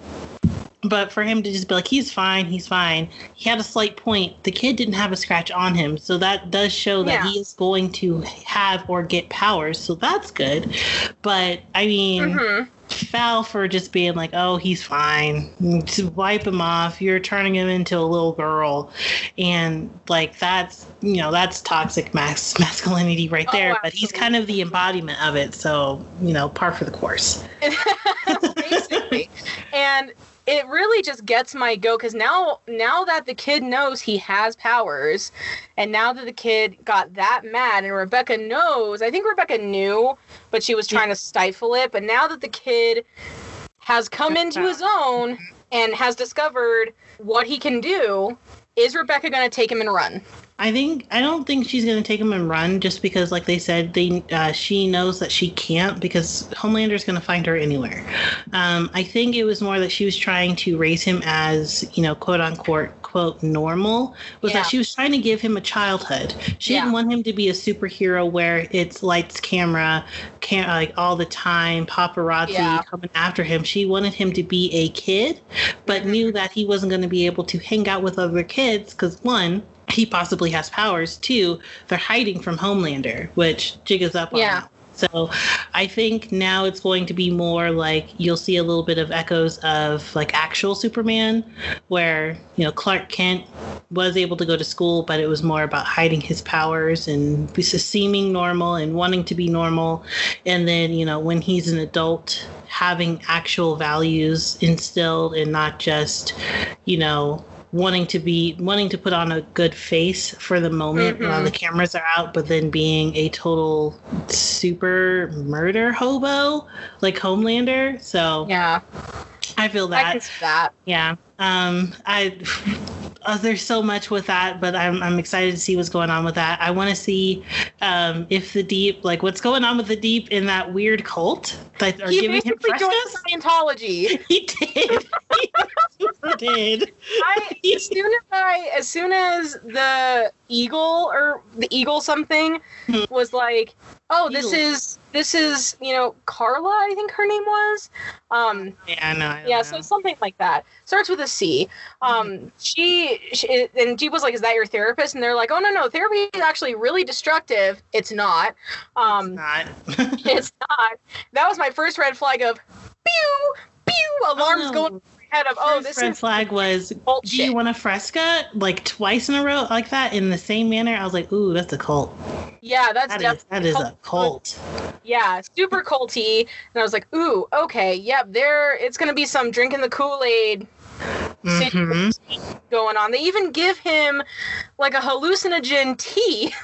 but for him to just be like, he's fine, he's fine. He had a slight point. The kid didn't have a scratch on him, so that does show that Yeah. he is going to have or get powers. So that's good. But I mean hmm foul for just being like, oh, he's fine. To wipe him off, you're turning him into a little girl, and like that's you know that's toxic mas- masculinity right Oh, there. but he's kind of the embodiment of it, so you know, par for the course. basically and it really just gets my go because now now that the kid knows he has powers and now that the kid got that mad and rebecca knows i think rebecca knew but she was trying to stifle it but now that the kid has come into his own mm-hmm. and has discovered what he can do is rebecca going to take him and run I think I don't think she's gonna take him and run just because, like they said, they uh, she knows that she can't because Homelander's gonna find her anywhere. Um, I think it was more that she was trying to raise him as you know, quote unquote, quote normal. Was Yeah. that she was trying to give him a childhood. She Yeah. didn't want him to be a superhero where it's lights, camera, cam- like all the time, paparazzi Yeah. coming after him. She wanted him to be a kid, but Mhm. knew that he wasn't going to be able to hang out with other kids because one he possibly has powers. too. they're hiding from Homelander, which Jig is up on. Yeah. So I think now it's going to be more like you'll see a little bit of echoes of like actual Superman, where, you know, Clark Kent was able to go to school, but it was more about hiding his powers and seeming normal and wanting to be normal. And then, you know, when he's an adult, having actual values instilled and not just, you know, wanting to be wanting to put on a good face for the moment while Mhm. the cameras are out but then being a total super murder hobo like homelander. So yeah. I feel i that. see that. Yeah. Um i uh, there's so much with that, but I'm I'm excited to see what's going on with that. I want to see um, if the deep, like what's going on with the deep in that weird cult that are he giving him joined. Scientology. He did. he did. I as soon as I as soon as the eagle or the eagle something Hmm. was like, oh, this is this is you know Carla, I think her name was. Um, Yeah, I know. Yeah, so something like that starts with a C. Um, she, she and Jeep was like, "Is that your therapist?" And they're like, "Oh no, no, therapy is actually really destructive. It's not. Um, not. it's not." That was my first red flag of, pew, pew, alarms Oh. going head of, "Oh, this red flag was bullshit." do you want a fresca like twice in a row like that in the same manner? I was like, ooh, that's a cult. yeah, that's That is definitely that is a cult. Yeah, super culty. And I was like, ooh, okay, yep, there it's gonna be some drinking the Kool-Aid hmm going on. They even give him like a hallucinogen tea.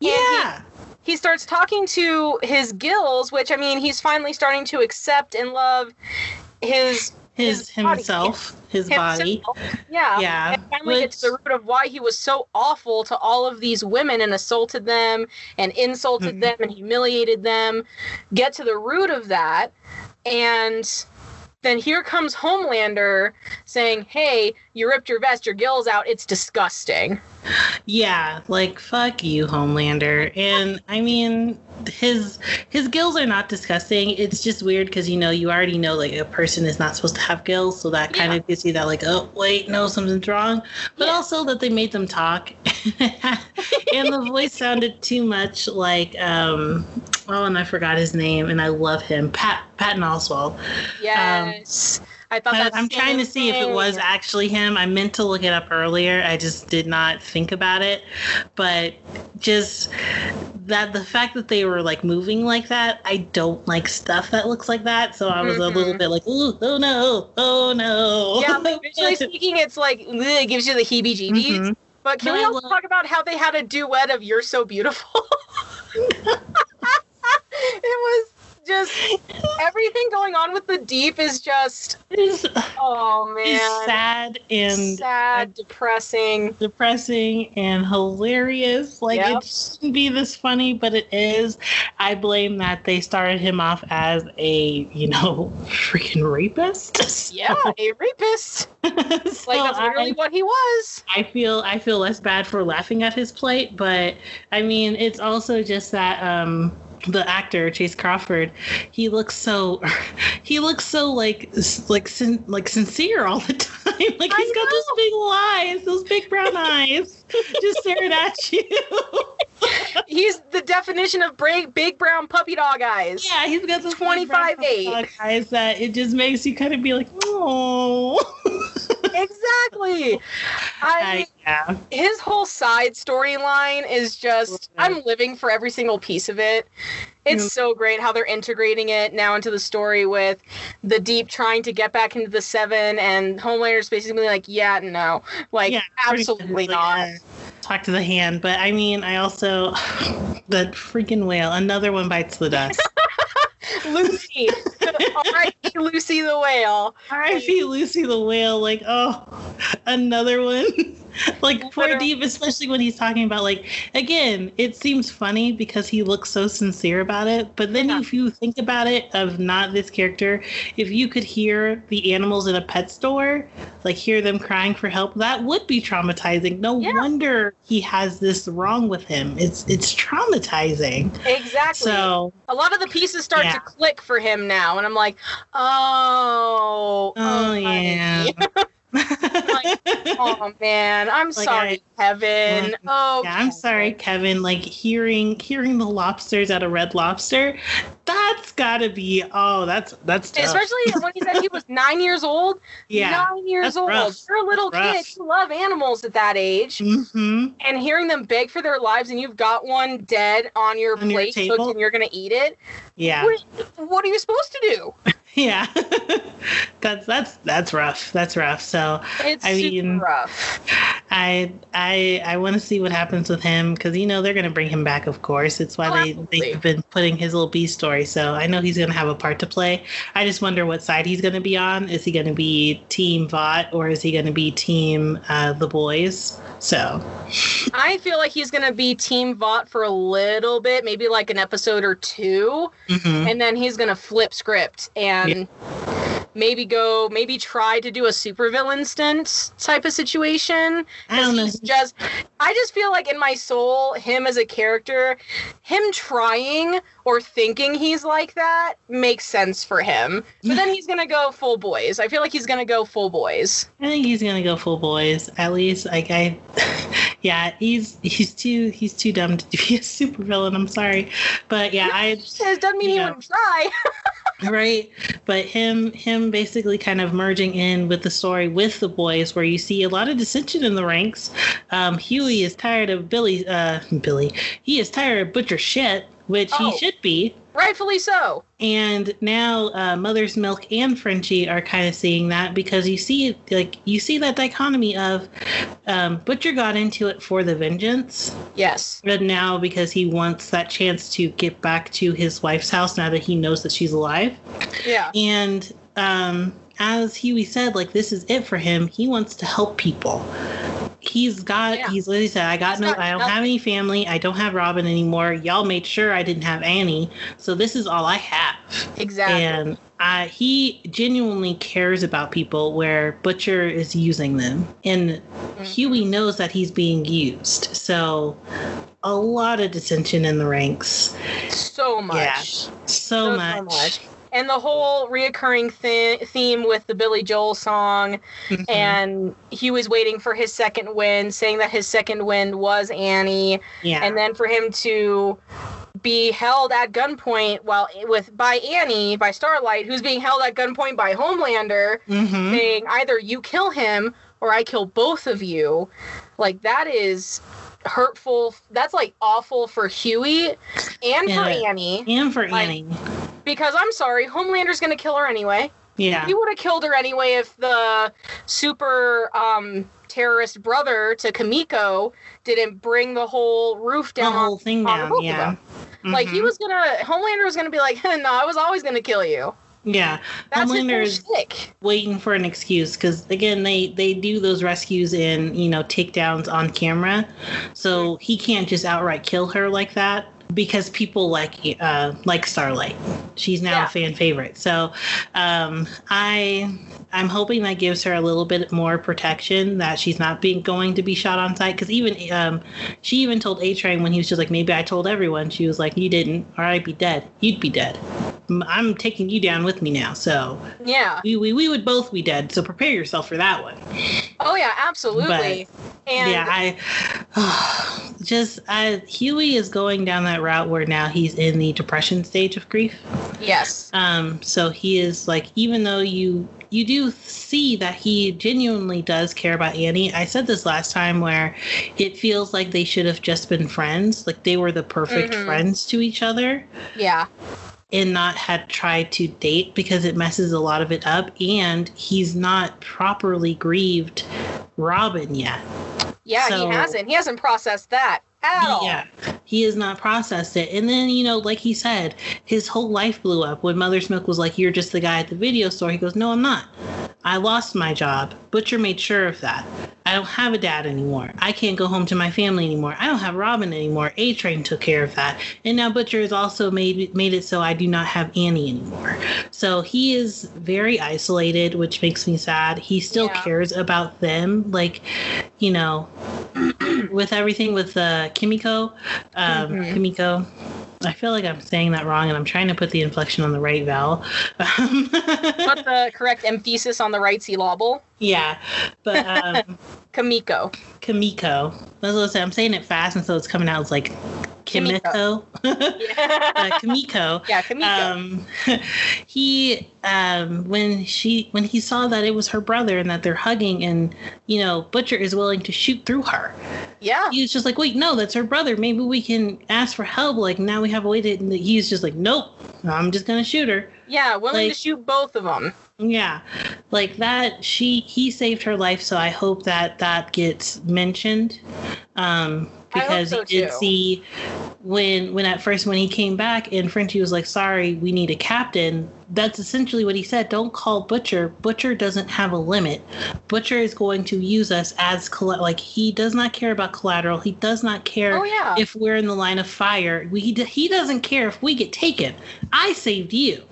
Yeah. he, he starts talking to his gills, which I mean he's finally starting to accept and love his His his body. himself, his body. Yeah. Yeah. And finally get to the root of why he was so awful to all of these women and assaulted them and insulted Mhm. them and humiliated them. Get to the root of that. And then here comes Homelander saying, Hey, you ripped your vest, your gills out, it's disgusting. Yeah, like fuck you, Homelander. And I mean, his his gills are not disgusting. It's just weird because you know you already know like a person is not supposed to have gills, so that kind Yeah. of gives you that like oh wait no something's wrong. But Yeah. also that they made them talk, and the voice sounded too much like um oh and I forgot his name and I love him Pat Patton Oswalt. Yes. I thought I, I'm trying to see if it was actually him. I meant to look it up earlier. I just did not think about it. But just that the fact that they were like moving like that, I don't like stuff that looks like that. So I was a little Mhm. bit like, oh no, oh no. Yeah, like visually speaking, it's like it gives you the heebie-jeebies. Mhm. But can But we I also love- talk about how they had a duet of "You're So Beautiful"? it was just everything going on with the deep is just It's, oh man, sad and sad, depressing. depressing and hilarious. Like Yep. it shouldn't be this funny, but it is. I blame that they started him off as a, you know, freaking rapist. Yeah, a rapist. So Like that's literally I, what he was. I feel I feel less bad for laughing at his plight, but I mean it's also just that um the actor Chace Crawford, he looks so, he looks so like like sin, like sincere all the time. Like he's got those big eyes, those big brown eyes, just staring at you. He's the definition of big, big brown puppy dog eyes. Yeah, he's got those 25 eight. eyes that it just makes you kind of be like, oh. Exactly. I uh, yeah. his whole side storyline is just I'm living for every single piece of it. It's so great how they're integrating it now into the story with the deep trying to get back into the seven and Homelander's basically like, yeah, no. Like Yeah, absolutely not. uh, Talk to the hand, but I mean, I also that freaking whale. Another one bites the dust. Lucy. R.I.P. Lucy the whale. R.I.P. Lucy the whale. Like, oh, another one. like poor Literally. Deep, especially when he's talking about like again, it seems funny because he looks so sincere about it. But then Yeah. if you think about it, of not this character, if you could hear the animals in a pet store, like hear them crying for help, that would be traumatizing. No Yeah. wonder he has this wrong with him. It's it's traumatizing. Exactly. So a lot of the pieces start Yeah. To click for him now, and I'm like, oh, Oh honey. yeah. oh man, I'm Like, sorry, Kevin. Mm, Oh, yeah, I'm sorry, Kevin. Like hearing hearing the lobsters at a Red Lobster, that's gotta be oh, that's that's tough. Especially when he said he was nine years old. yeah. Nine years old. rough. You're a little That's kid. You love animals at that age. Mm-hmm. And hearing them beg for their lives and you've got one dead on your On plate table? cooked and you're going to eat it. Yeah, What, what are you supposed to do? yeah. that's that's that's rough. That's rough. So It's I mean, rough. I I I want to see what happens with him because you know they're gonna bring him back, of course. It's why Oh, they absolutely. they've been putting his little B story. So I know he's gonna have a part to play. I just wonder what side he's gonna be on. Is he gonna be Team Vought or is he gonna be Team uh, the Boys? So I feel like he's gonna be Team Vought for a little bit, maybe like an episode or two, mhm. and then he's gonna flip script and maybe go, maybe try to do a supervillain stint type of situation. I don't know. Just, I just feel like in my soul, him as a character, him trying or thinking he's like that makes sense for him. But then he's gonna go full boys. I feel like he's gonna go full boys. I think he's gonna go full boys. At least, like I, yeah, he's he's too he's too dumb to be a supervillain. I'm sorry, but yeah, I It doesn't mean he Yeah. wouldn't try. right but him him basically kind of merging in with the story with the boys where you see a lot of dissension in the ranks um Hughie is tired of billy uh billy he is tired of butcher shit which Oh. he should be Rightfully so. and now uh, mother's milk and frenchie are kind of seeing that because you see like you see that dichotomy of um, butcher got into it for the vengeance Yes. but now because he wants that chance to get back to his wife's house now that he knows that she's alive Yeah. and um, as Hughie said, like this is it for him. He wants to help people. He's got. Yeah. He's literally said, "I got no. I don't nothing. have any family. I don't have Robin anymore. Y'all made sure I didn't have Annie. So this is all I have." Exactly. And uh, he genuinely cares about people where Butcher is using them, and Mm-hmm. Hughie knows that he's being used. So a lot of dissension in the ranks. so much. Yeah. So, much. And the whole reoccurring th- theme with the Billy Joel song, Mhm. and he was waiting for his second wind, saying that his second wind was Annie, yeah. and then for him to be held at gunpoint while with by Annie by Starlight, who's being held at gunpoint by Homelander, Mhm. saying either you kill him or I kill both of you. Like that is hurtful. That's like awful for Hughie and for Annie and for Like- Annie. because I'm sorry, Homelander's gonna kill her anyway. Yeah. He would have killed her anyway if the super um, terrorist brother to Kamiko didn't bring the whole roof down. the whole thing down. Yeah. Like he Mhm. was gonna, Homelander was gonna be like, no, I was always gonna kill you. Yeah. That's Homelander is whole waiting for an excuse because again, they they do those rescues and you know takedowns on camera, so he can't just outright kill her like that because people like uh like Starlight. She's now Yeah. a fan favorite. So um I I'm hoping that gives her a little bit more protection that she's not being going to be shot on sight because even um she even told A Train when he was just like maybe I told everyone she was like you didn't or I'd be dead you'd be dead I'm taking you down with me now so Yeah. we, we, we would both be dead so prepare yourself for that one Oh yeah, absolutely. and yeah I just I Hughie is going down that route where now he's in the depression stage of grief yes. um, so he is like, even though you you do see that he genuinely does care about Annie. I said this last time where it feels like they should have just been friends, like they were the perfect Mhm. friends to each other, Yeah. and not had tried to date because it messes a lot of it up. And he's not properly grieved Robin yet. Yeah, So- he hasn't. He hasn't processed that at all. Yeah, he has not processed it. And then, you know, like he said, his whole life blew up when Mother's Milk was like, You're just the guy at the video store. He goes, No, I'm not. I lost my job. Butcher made sure of that. I don't have a dad anymore. I can't go home to my family anymore. I don't have Robin anymore. A Train took care of that. And now Butcher has also made made it so I do not have Annie anymore. So he is very isolated, which makes me sad. He still Yeah. cares about them. Like, you know, with everything with uh, Kimiko, um, Mhm. Kimiko. I feel like I'm saying that wrong, and I'm trying to put the inflection on the right vowel. Um, Put the correct emphasis on the right syllable. yeah, but um, Kamiko. Kimiko. That's what I'm saying. I'm saying it fast, and so it's coming out as like Kimiko. Yeah. uh, Kimiko. yeah, Kamiko. Um, he um, when she when he saw that it was her brother and that they're hugging, and you know Butcher is willing to shoot through her. yeah. he was just like, wait, no, that's her brother. Maybe we can ask for help. Like now we have a way to. And he's just like, nope, I'm just gonna shoot her. Yeah, willing to shoot both of them. Yeah, like that. She he saved her life, so I hope that that gets mentioned. Um, because so, he did too. see when when at first when he came back and Frenchie was like, "Sorry, we need a captain." That's essentially what he said. Don't call Butcher. Butcher doesn't have a limit. Butcher is going to use us as like he does not care about collateral. He does not care Oh, yeah. if we're in the line of fire. We, he, he doesn't care if we get taken. I saved you.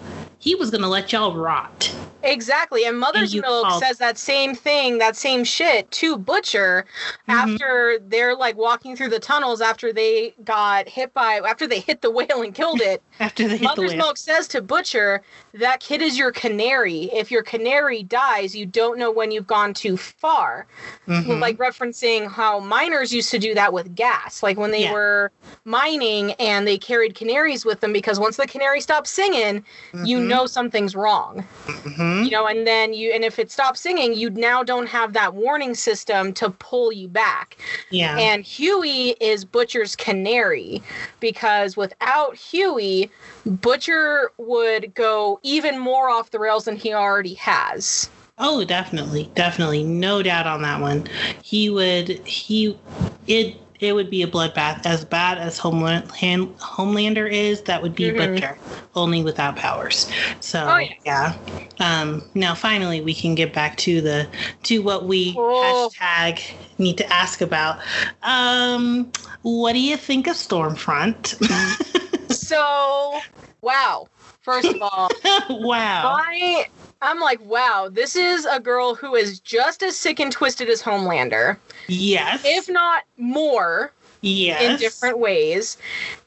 He was gonna let y'all rot. Exactly. And Mother's you Milk called- says that same thing, that same shit to Butcher Mm-hmm. after they're like walking through the tunnels after they got hit by, after they hit the whale and killed it. After they hit the Mother's whale. Milk says to Butcher, that kid is your canary. If your canary dies, you don't know when you've gone too far. Mhm. Like referencing how miners used to do that with gas. Like when they Yeah. were mining and they carried canaries with them because once the canary stops singing, you Mhm. know something's wrong Mhm. you know and then you and if it stops singing you now don't have that warning system to pull you back Yeah. and Hughie is butcher's canary because without Hughie butcher would go even more off the rails than he already has Oh, definitely, definitely, no doubt on that one. He would, he, it, it would be a bloodbath as bad as Homeland, Han- Homelander is. That would be Mhm. Butcher, only without powers. So Oh, yeah. yeah. Um, now finally, we can get back to the to what we Oh. hashtag need to ask about. Um, what do you think of Stormfront? so wow first of all wow. I I'm like, wow, this is a girl who is just as sick and twisted as Homelander, Yes. if not more. yes. in different ways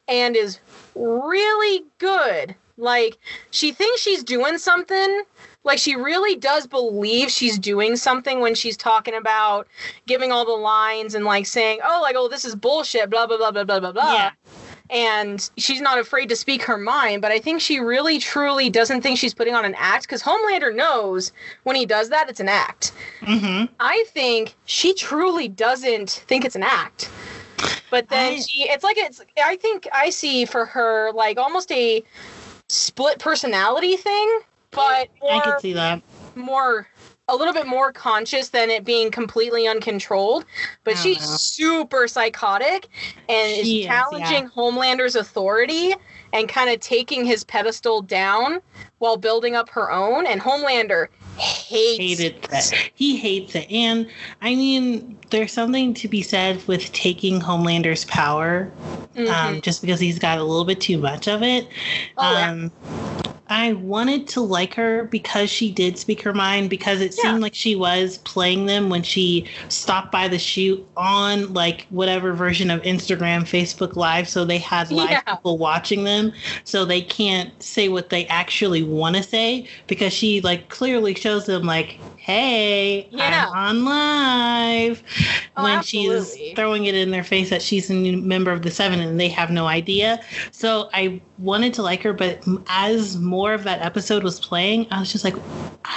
and is really good. Like she thinks she's doing something. Like she really does believe she's doing something when she's talking about giving all the lines and like saying, "Oh, like oh, this is bullshit," blah blah blah blah blah blah blah. Yeah. And she's not afraid to speak her mind, but I think she really truly doesn't think she's putting on an act because Homelander knows when he does that, it's an act. Mm-hmm. I think she truly doesn't think it's an act. But then I- she, it's like it's. I think I see for her like almost a split personality thing, but I more, can see that. more, a little bit more conscious than it being completely uncontrolled. But oh, she's know. super psychotic and She is is, challenging Homelander's authority and kind of taking his pedestal down while building up her own. And Homelander hates hated that. He hates it. And I mean, there's something to be said with taking Homelander's power, Mhm. um, just because he's got a little bit too much of it. Oh, yeah. um, I wanted to like her because she did speak her mind, because it Yeah. seemed like she was playing them when she stopped by the shoot on like whatever version of Instagram, Facebook Live. So they had live Yeah. people watching them. So they can't say what they actually want to say because she like clearly shows them like, hey, Yeah. I'm on live. Oh, when absolutely. she's throwing it in their face that she's a new member of the seven and they have no idea. So I wanted to like her, but as more of that episode was playing, I was just like,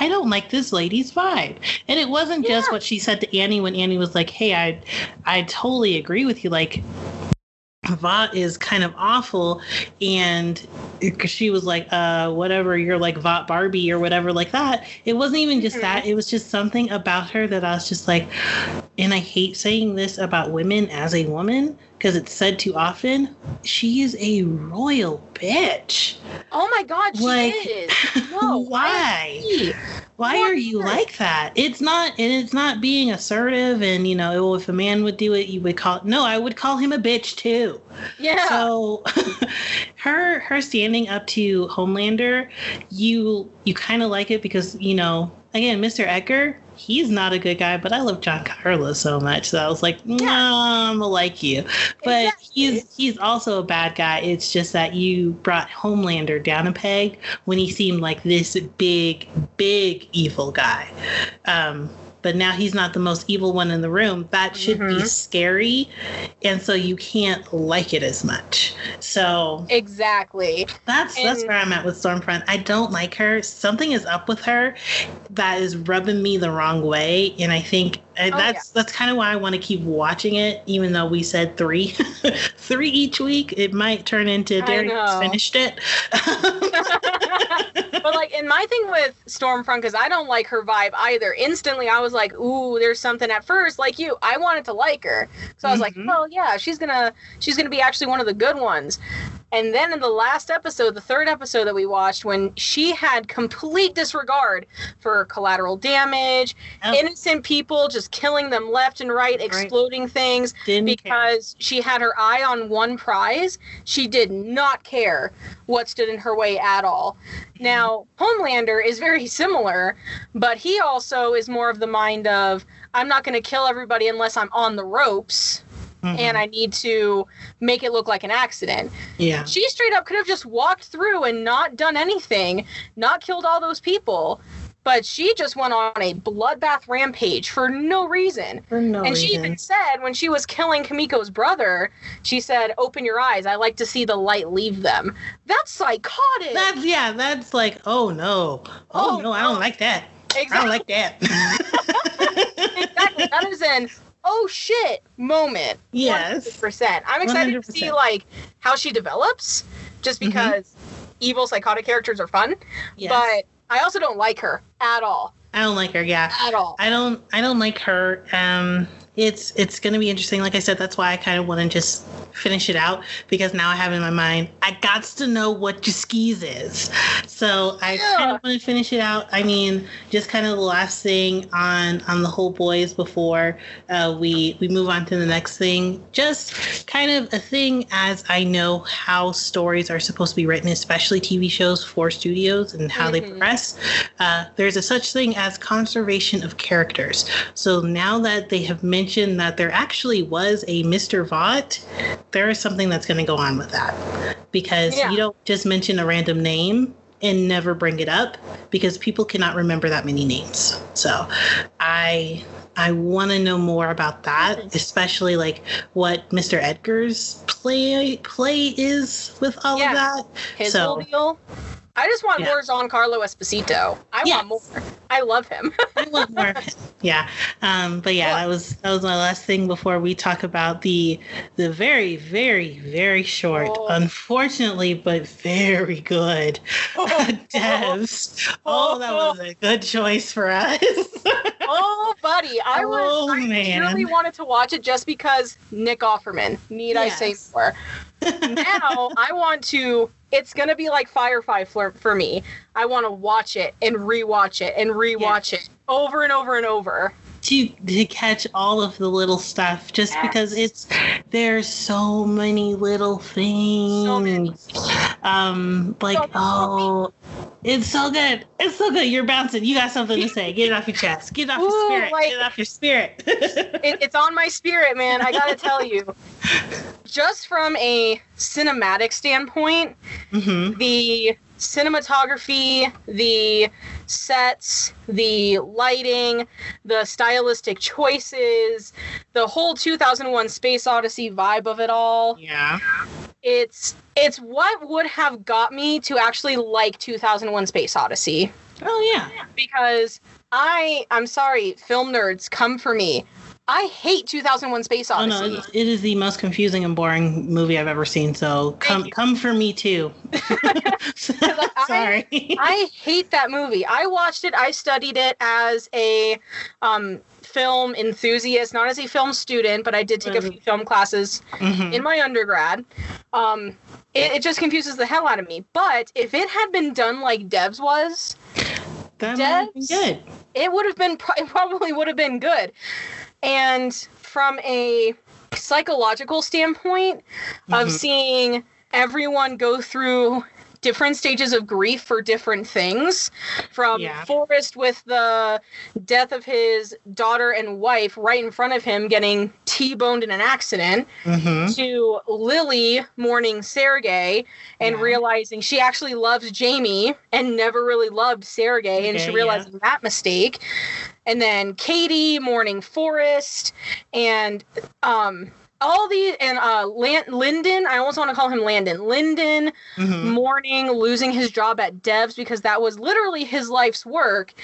I don't like this lady's vibe. And it wasn't just what she said to Annie when Annie was like, Hey, I I totally agree with you. Like Vought is kind of awful, and she was like, uh, whatever, you're like Vought Barbie or whatever, like that. It wasn't even just that, it was just something about her that I was just like, and I hate saying this about women as a woman because it's said too often. She is a royal bitch. Oh my god, she Like, is. No, why? Why are you like that? It's not, and it's not being assertive. And you know, oh, if a man would do it, you would call. No, I would call him a bitch too. Yeah. So, her her standing up to Homelander, you you kind of like it because you know, again, Mr. Edgar, he's not a good guy, but I love Giancarlo so much, so I was like, Yeah. I'm like you. But Exactly. he's he's also a bad guy. It's just that you brought Homelander down a peg when he seemed like this big, big evil guy. Um, but now he's not the most evil one in the room. That should be Mhm. scary, and so you can't like it as much. So exactly. that's that's where I'm at with Stormfront. I don't like her. Something is up with her that is rubbing me the wrong way, and I think And Oh, that's that's kind of why I want to keep watching it, even though we said three, three each week. It might turn into Derek finished it. but like, and my thing with Stormfront, because I don't like her vibe either. Instantly, I was like, "Ooh, there's something." At first, like you, I wanted to like her, so I was like, Mhm. "Well, yeah, she's gonna, she's gonna be actually one of the good ones." And then in the last episode, the third episode that we watched, when she had complete disregard for collateral damage, Oh. innocent people just killing them left and right, exploding things, Didn't care. because she had her eye on one prize. She did not care what stood in her way at all. Now, Homelander is very similar, but he also is more of the mind of I'm not going to kill everybody unless I'm on the ropes Mhm. and I need to make it look like an accident. yeah, She straight up could have just walked through and not done anything, not killed all those people. But she just went on a bloodbath rampage for no reason. for no And she reason. even said when she was killing Kamiko's brother, she said, "Open your eyes. I like to see the light leave them." That's psychotic. That's yeah. That's like, oh no, oh, Oh, no, I don't like that. I exactly. don't like that. exactly. That is an oh shit moment. yes. percent. I'm excited to see like how she develops, just Mhm. because evil psychotic characters are fun. Yes. But I also don't like her at all. I don't like her. Yeah. At all. I don't I don't like her. Um it's it's gonna be interesting. Like I said, that's why I kind of want to just finish it out because now I have in my mind I got to know what your skis is. So I kind of want to finish it out. I mean, just kind of the last thing on on the whole boys before uh, we we move on to the next thing. Just kind of a thing as I know how stories are supposed to be written, especially TV shows for studios and how they Mhm. progress. Uh, there's a such thing as conservation of characters. So now that they have mentioned that there actually was a Mr. Vought, there is something that's going to go on with that because Yeah. you don't just mention a random name and never bring it up because people cannot remember that many names. So I I want to know more about that, especially like what Mr. Edgar's play play is with all Yeah. of that. His so- whole deal. I just want Yeah. more Giancarlo Esposito. I Yes. want more. I love him. I want more. Yeah. Um, but yeah, that was that was my last thing before we talk about the the very, very, very short, Oh. unfortunately, but very good devs. Oh, that was a good choice for us. oh, buddy, I was. Oh, I man. really wanted to watch it just because Nick Offerman. Need I say more? now I want to. It's gonna be like Firefly for, for me. I want to watch it and rewatch it and rewatch it over and over and over. To to catch all of the little stuff just because it's there's so many little things. So many. Um like So oh it's so good. It's so good. You're bouncing. You got something to say. Get it off your chest. Get it off your spirit. like- Get it off your spirit. It, it's on my spirit, man. I gotta tell you. Just from a cinematic standpoint, hmm the cinematography, the sets, the lighting, the stylistic choices, the whole 2001 Space Odyssey vibe of it all. Yeah. It's it's what would have got me to actually like 2001 Space Odyssey Oh yeah. because I I'm sorry, film nerds come for me. I hate 2001 Space Oh Odyssey. no, it- is the most confusing and boring movie I've ever seen. So come you. come for me too. I- Sorry. I hate that movie. I watched it. I studied it as a um, film enthusiast, not as a film student, but I did take a Mhm. few film classes Mhm. in my undergrad. Um, it, it just confuses the hell out of me. But if it had been done like Devs was, That might have been Devs? good. it would have been it probably would have been good. And from a psychological standpoint of Mhm. seeing everyone go through different stages of grief for different things from Yeah. Forest with the death of his daughter and wife right in front of him getting T-boned in an accident Mhm. to Lily mourning Sergey and Yeah. realizing she actually loves Jamie and never really loved Sergey and she Okay, realizing that mistake. And then Katie mourning Forest, and um all the and uh Lyndon, I almost want to call him Landon. Lyndon Mhm. mourning losing his job at Devs because that was literally his life's work.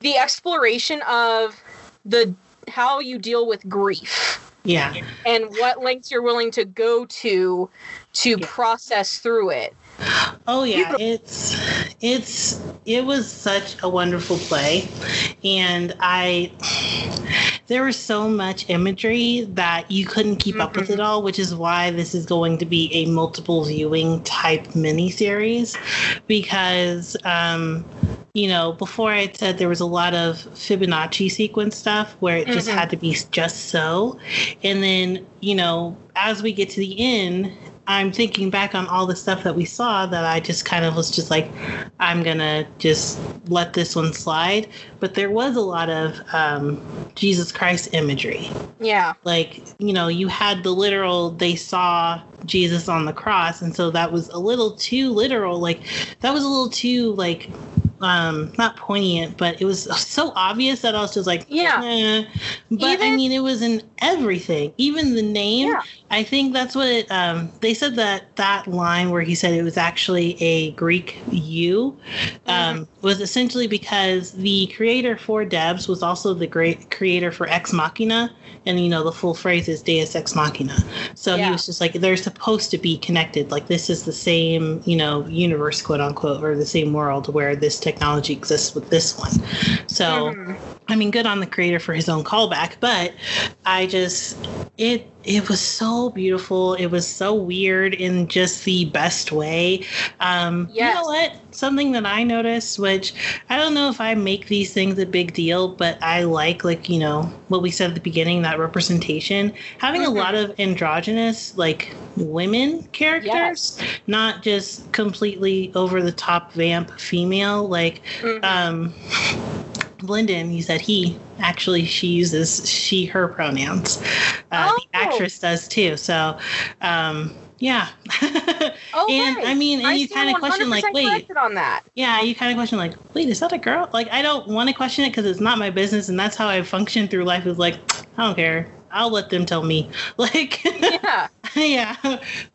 The exploration of the how you deal with grief Yeah. and what lengths you're willing to go to to Yeah. process through it. Oh yeah, it's it's it was such a wonderful play, and I there was so much imagery that you couldn't keep up with Mhm. it all, which is why this is going to be a multiple viewing type miniseries, because um, you know before I said there was a lot of Fibonacci sequence stuff where it just Mhm. had to be just so, and then you know as we get to the end I'm thinking back on all the stuff that we saw that I just kind of was just like, I'm gonna just let this one slide. But there was a lot of um, Jesus Christ imagery. Yeah. Like, you know, you had the literal, they saw Jesus on the cross. And so that was a little too literal. Like, that was a little too, like, um not poignant but it was so obvious that i was just like Yeah. eh. but i mean it was in everything even the name Yeah. I think that's what it, um, they said that that line where he said it was actually a Greek U um, was essentially because the creator for Devs was also the great creator for Ex Machina, and you know the full phrase is Deus Ex Machina. So Yeah. he was just like they're supposed to be connected. Like this is the same you know universe, quote unquote, or the same world where this technology exists with this one. So. Mhm. I mean, good on the creator for his own callback, but I just it it was so beautiful. It was so weird in just the best way. Um, You know what? Something that I noticed, which I don't know if I make these things a big deal, but I like, like you know, what we said at the beginning, that representation. Having Mhm. a lot of androgynous, like women characters, not just completely over the top vamp female, like Mhm. um Lyndon, you said he actually she uses she her pronouns. Uh, Oh. The actress does too. So, um, yeah. oh, and right. I mean, and I you kind of question like, wait, on that. yeah, you kind of question like, wait, is that a girl? Like, I don't want to question it because it's not my business, and that's how I function through life. Is like, I don't care. I'll let them tell me. Like, Yeah. yeah.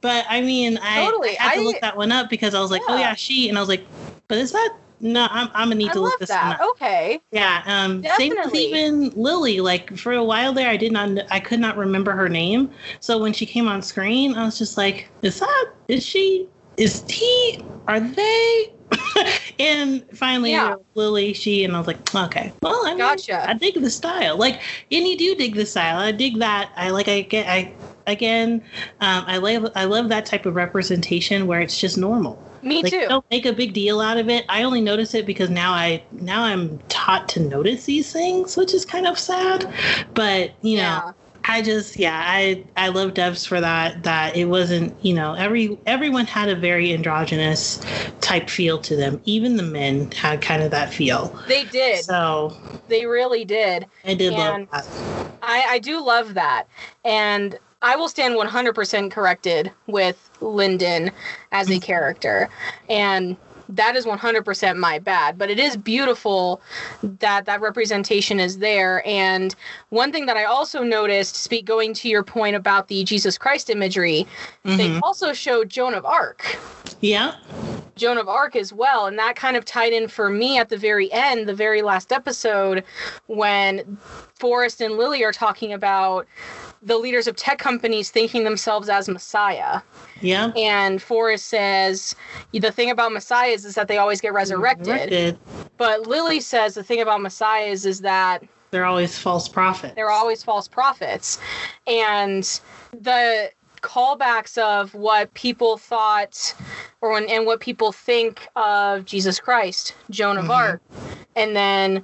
But I mean, I, Totally. I had to I- look that one up because I was like, oh Yeah. yeah, she, and I was like, but is that? No, I'm, I'm gonna need I to look this one that. up. Okay. Yeah, um, same with even Lily. Like for a while there, I did not, I could not remember her name. So when she came on screen, I was just like, "Is that? Is she? Is he? Are they?" and finally, Yeah. Lily, she, and I was like, "Okay, well, I mean, Gotcha. I dig the style. Like, and you do dig the style. I dig that. I like. I get. I again. Um, I love. I love that type of representation where it's just normal Me like too. don't make a big deal out of it i only notice it because now i now i'm taught to notice these things which is kind of sad but you know yeah. i just yeah i i love devs for that that it wasn't you know every everyone had a very androgynous type feel to them even the men had kind of that feel They did. so They really did. i did And- love that I, I do love that. And I will stand 100% corrected with Lyndon as a character. And that is 100% my bad. But it is beautiful that that representation is there. And one thing that I also noticed, speak going to your point about the Jesus Christ imagery, they Mhm. also showed Joan of Arc. yeah Joan of Arc as well. And that kind of tied in for me at the very end, the very last episode, when Forest and Lily are talking about the leaders of tech companies thinking themselves as Messiah. yeah And Forest says, the thing about Messiahs is that they always get resurrected. Resurrected. But Lily says the thing about Messiahs is that they're always false prophets they're always false prophets. And the callbacks of what people thought or when, and what people think of Jesus Christ, Joan of Mhm. Arc, and then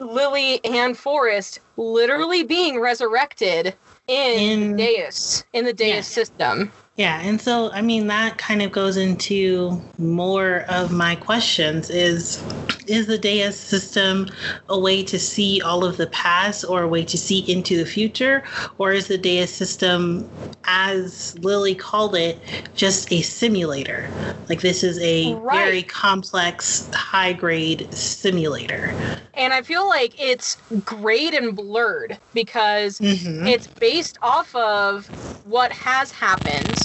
Lily and Forest literally being reresurrected in, In- Deus, in the Deus Yeah. system. Yeah, and so I mean that kind of goes into more of my questions is is the Deus system a way to see all of the past or a way to see into the future or is the Deus system as Lily called it just a simulator? Like this is a Right. very complex high grade simulator. And I feel like it's grayed and blurred because Mhm. it's based off of what has happened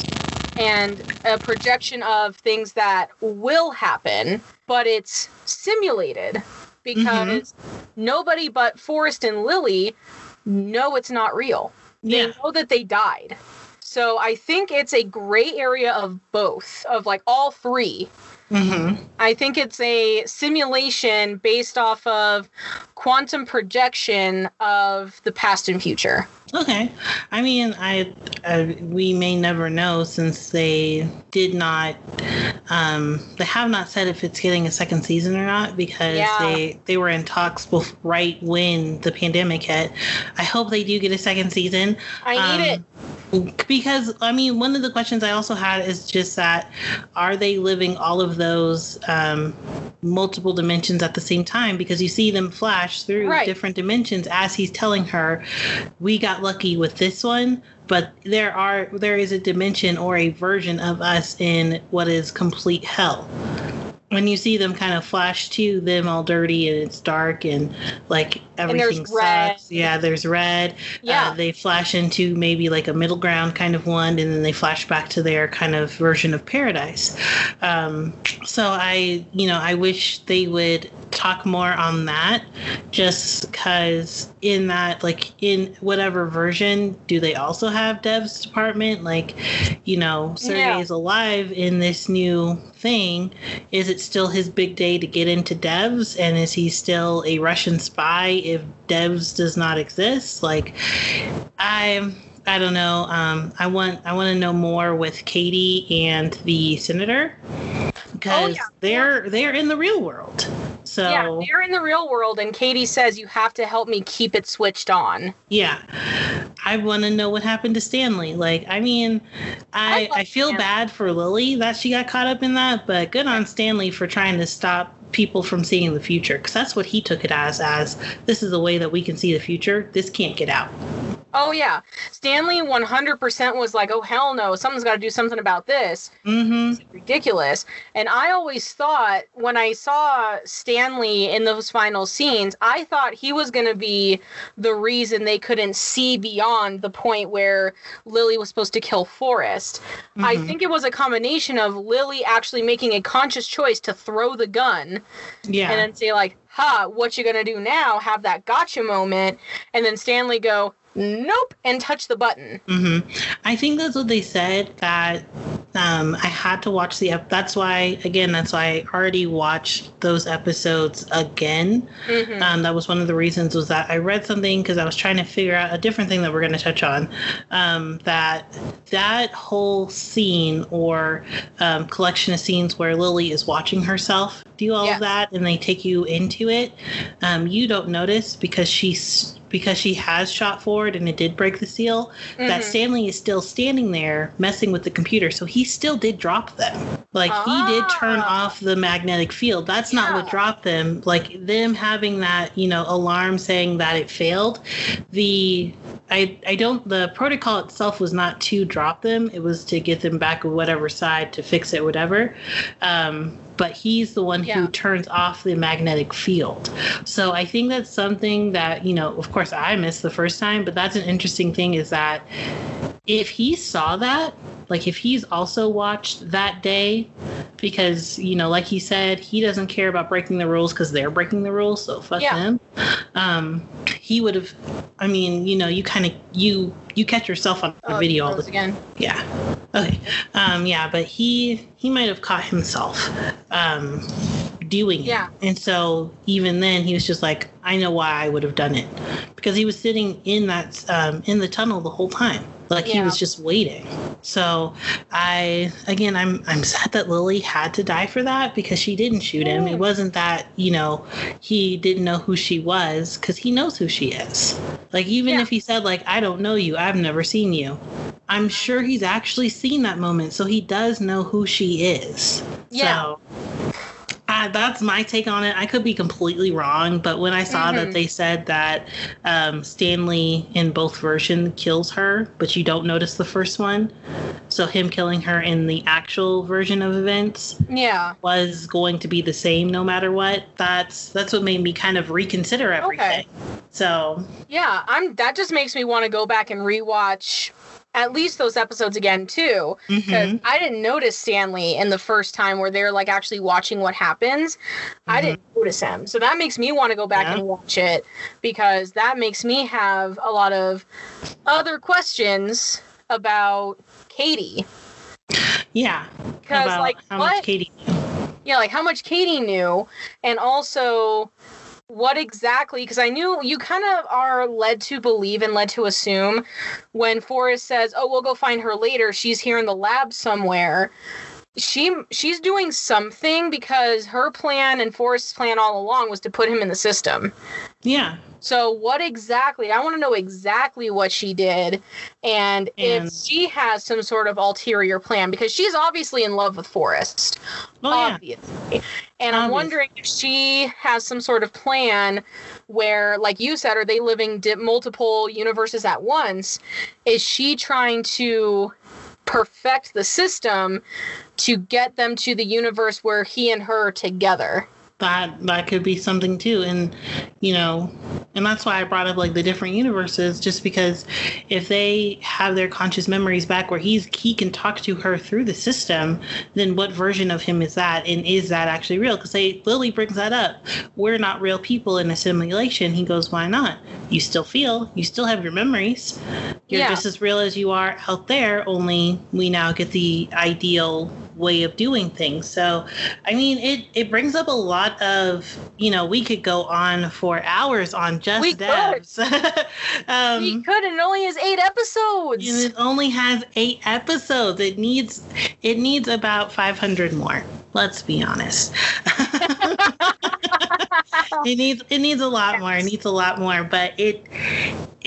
and a projection of things that will happen, but it's simulated because mm-hmm. nobody but Forest and Lily know it's not real. They Yeah. know that they died. So I think it's a gray area of both, of like all three. Hmm I think it's a simulation based off of quantum projection of the past and future. Okay. I mean, I, I we may never know since they did not um they have not said if it's getting a second season or not because Yeah. they they were in talks right when the pandemic hit. I hope they do get a second season. I need it. it. Because I mean, one of the questions I also had is just that are they living all of those um, multiple dimensions at the same time? Because you see them flash through Right. different dimensions as he's telling her, "We got lucky with this one." But there are there is a dimension or a version of us in what is complete hell. When you see them kind of flash to them all dirty and it's dark and like everything red. sucks. Yeah, there's red. Yeah. Uh, they flash into maybe like a middle ground kind of one, and then they flash back to their kind of version of paradise. Um, so I, you know, I wish they would talk more on that, just because in that, like in whatever version, do they also have devs department? Like, you know, Sergey Yeah. is alive in this new thing. Is it still his big day to get into devs, and is he still a Russian spy if devs does not exist? Like, I I don't know. Um, I want I want to know more with Katie and the senator because yeah. they're they're in the real world. So yeah, they're in the real world, and Katie says you have to help me keep it switched on. Yeah. I want to know what happened to Stanley. Like, I mean, I I I feel Stanley. bad for Lily that she got caught up in that, but good on Stanley for trying to stop people from seeing the future because that's what he took it as as this is a way that we can see the future. This can't get out. Oh yeah, Stanley 100% was like, "Oh hell no, someone's got to do something about this." Mhm. ridiculous. And I always thought when I saw Stanley in those final scenes, I thought he was going to be the reason they couldn't see beyond the point where Lily was supposed to kill Forest. I Mhm. think it was a combination of Lily actually making a conscious choice to throw the gun Yeah. and then say like, "Ha, what you going to do now?" have that gotcha moment and then Stanley go, "Nope," and touch the button. hmm I think that's what they said. That um, I had to watch the. Ep- that's why, again, that's why I already watched those episodes again. Mhm. Um, that was one of the reasons was that I read something because I was trying to figure out a different thing that we're going to touch on. Um, that that whole scene or um, collection of scenes where Lily is watching herself do all Yeah. of that, and they take you into it. Um, you don't notice because she's because she has shot forward and it did break the seal that Mhm. Stanley is still standing there messing with the computer. So he still did drop them. Like he did turn Ah. off the magnetic field. That's not what dropped them. Like them having that, you know, alarm saying that it failed. The I I don't the protocol itself was not to drop them. It was to get them back on whatever side to fix it, whatever. Um, but he's the one Yeah. who turns off the magnetic field. So I think that's something that, you know, of course I missed the first time, but that's an interesting thing is that if he saw that, like if he's also watched that day, because, you know, like he said, he doesn't care about breaking the rules because they're breaking the rules, so fuck Yeah. them. Um, he would have, I mean, you know, you kind of, you, you catch yourself on Oh, video all the again. yeah. Okay. Um, yeah, but he he might have caught himself um, doing it. Yeah. And so even then, he was just like, I know why I would have done it because he was sitting in that um, in the tunnel the whole time. Like he was just waiting. So I again I'm I'm sad that Lily had to die for that because she didn't shoot him. It wasn't that, you know, he didn't know who she was because he knows who she is. Like even Yeah. if he said like I don't know you, I've never seen you. I'm sure he's actually seen that moment, so he does know who she is. Yeah. So uh, that's my take on it. I could be completely wrong, but when I saw that Mhm. they said that um, Stanley in both versions kills her, but you don't notice the first one, so him killing her in the actual version of events Yeah. was going to be the same no matter what. That's that's what made me kind of reconsider everything. So Yeah, I'm that just makes me want to go back and rewatch at least those episodes again too because Mhm. I didn't notice Stanley in the first time where they're like actually watching what happens. I Mhm. didn't notice him, so that makes me want to go back Yeah. and watch it because that makes me have a lot of other questions about Katie. Yeah. Because like how what? much Katie yeah, like how much Katie knew, and also what exactly because I knew you kind of are led to believe and led to assume when Forest says, "Oh, we'll go find her later. She's here in the lab somewhere." She she's doing something because her plan and Forest's plan all along was to put him in the system. Yeah. So what exactly? I want to know exactly what she did and, And- if she has some sort of ulterior plan because she's obviously in love with Forest Oh yeah. obviously. And I'm wondering if she has some sort of plan where, like you said, are they living di- multiple universes at once? Is she trying to perfect the system to get them to the universe where he and her are together? That that could be something too. And you know and that's why i brought up like the different universes just because if they have their conscious memories back where he's he can talk to her through the system then what version of him is that? And is that actually real? Because they lily brings that up. We're not real people in a simulation he goes why not? You still feel you still have your memories. You're Yeah. just as real as you are out there only we now get the ideal way of doing things so I mean, it it brings up a lot of you know we could go on for hours on just We could. devs. we um, could, and it only has eight episodes. and it only has eight episodes. It needs it needs about five hundred more. Let's be honest. it needs it needs a lot more. It needs a lot more, but it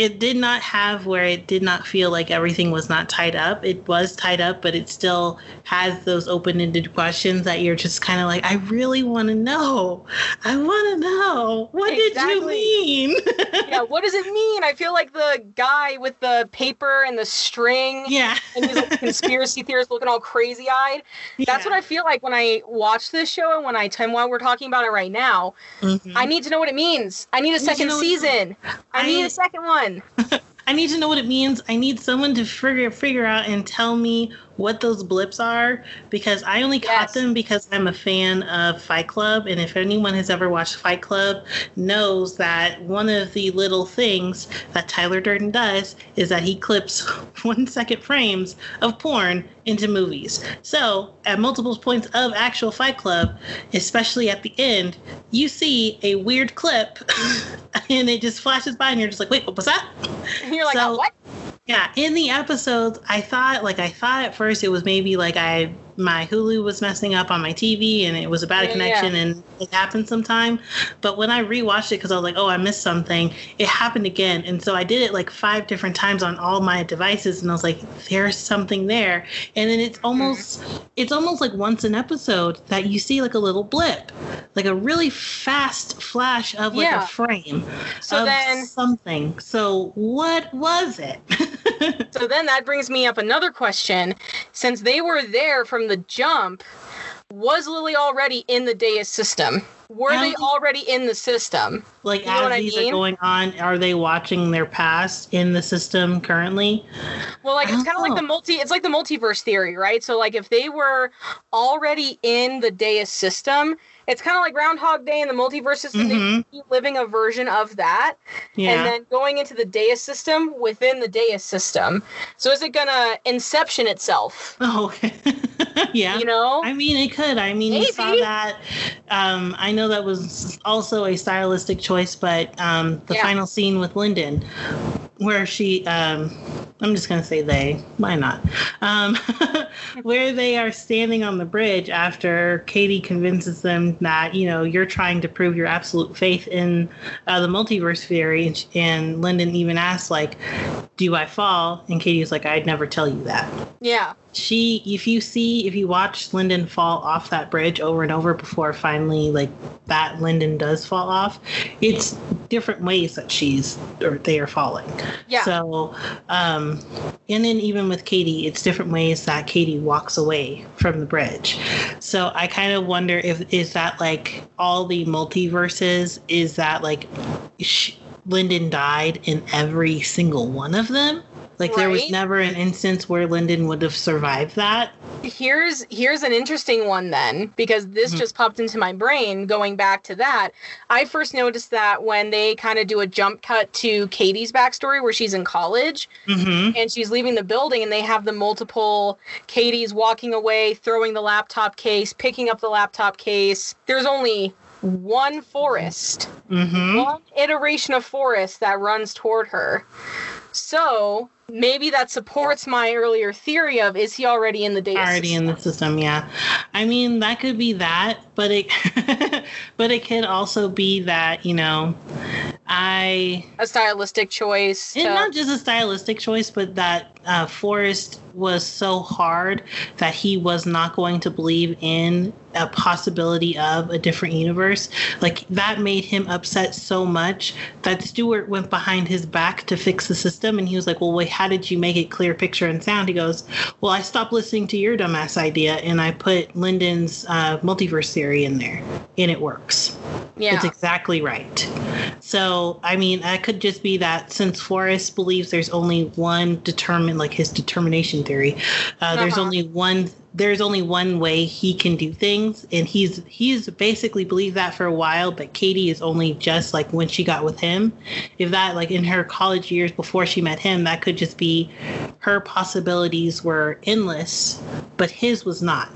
it did not have where it did not feel like everything was not tied up. It was tied up, but it still has those open-ended questions that you're just kind of like, I really want to know. I want to know. What did you mean? yeah, what does it mean? I feel like the guy with the paper and the string yeah. and he's like a conspiracy theorist looking all crazy eyed. That's what I feel like when I watch this show and when I time while we're talking about it right now. Mm-hmm. I need to know what it means. I need a second know what it season. I need a second one. I need to know what it means. I need someone to figure figure out and tell me what those blips are because I only caught Yes. them because I'm a fan of Fight Club and if anyone has ever watched Fight Club knows that one of the little things that Tyler Durden does is that he clips 1 second frames of porn into movies. So, at multiple points of actual Fight Club, especially at the end, you see a weird clip and it just flashes by and you're just like, "Wait, what was that?" And you're like, So- oh, what? Yeah, in the episodes, I thought like I thought at first it was maybe like I my Hulu was messing up on my TV and it was a bad Yeah, connection and it happened sometime. But when I rewatched it because I was like, oh, I missed something, it happened again. And so I did it like five different times on all my devices and I was like, there's something there. And then it's mm-hmm. almost it's almost like once an episode that you see like a little blip, like a really fast flash of like Yeah. a frame So of then something. So what was it? so then that brings me up another question. Since they were there from the jump, was Lily already in the Deus system? Were they already in the system? like You know what as I mean? are going on, are they watching their past in the system currently? Well, like it's kind of like the oh. multi. It's like the multiverse theory, right? So, like, if they were already in the Deus system, it's kind of like Groundhog Day in the multiverse system. Mhm. living a version of that, Yeah. and then going into the Deus system within the Deus system. So, is it gonna inception itself? oh, okay. yeah. You know? I mean, it could. I mean, you saw that. Um, I know that was also a stylistic choice, but um, the Yeah. final scene with Lyndon, where she, um, I'm just going to say they, why not? Um, where they are standing on the bridge after Katie convinces them that, you know, you're trying to prove your absolute faith in uh, the multiverse theory. And, and Lyndon even asks, like, do I fall? And Katie was like, I'd never tell you that yeah. She if you see if you watch Lyndon fall off that bridge over and over before finally like that Lyndon does fall off, it's different ways that she's or they are falling. Yeah. So um and then even with Katie, it's different ways that Katie walks away from the bridge. So I kind of wonder if is that like all the multiverses is that like sh- Lyndon died in every single one of them? Like there was never an instance where Lyndon would have survived that. here's here's an interesting one then because this Mhm. just popped into my brain going back to that i first noticed that when they kind of do a jump cut to katie's backstory where she's in college Mm-hmm. and she's leaving the building and they have the multiple katie's walking away throwing the laptop case picking up the laptop case there's only one forest Mm-hmm. one iteration of forest that runs toward her so maybe that supports my earlier theory of is he already in the data already in the system? yeah. I mean that could be that but it but it could also be that you know i a stylistic choice. and to- not just a stylistic choice but that uh, forest was so hard that he was not going to believe in a possibility of a different universe. Like that made him upset so much that stewart went behind his back to fix the system and he was like well wait how did you make it clear picture and sound he goes well i stopped listening to your dumbass idea and i put lyndon's uh, multiverse theory in there and it works yeah, it's exactly right. So, I mean, that could just be that since Forest believes there's only one determined, like his determination theory, uh, there's Uh-huh. only one. There's only one way he can do things, and he's he's basically believed that for a while. But Katie is only just like when she got with him. If that like in her college years before she met him, that could just be her possibilities were endless, but his was not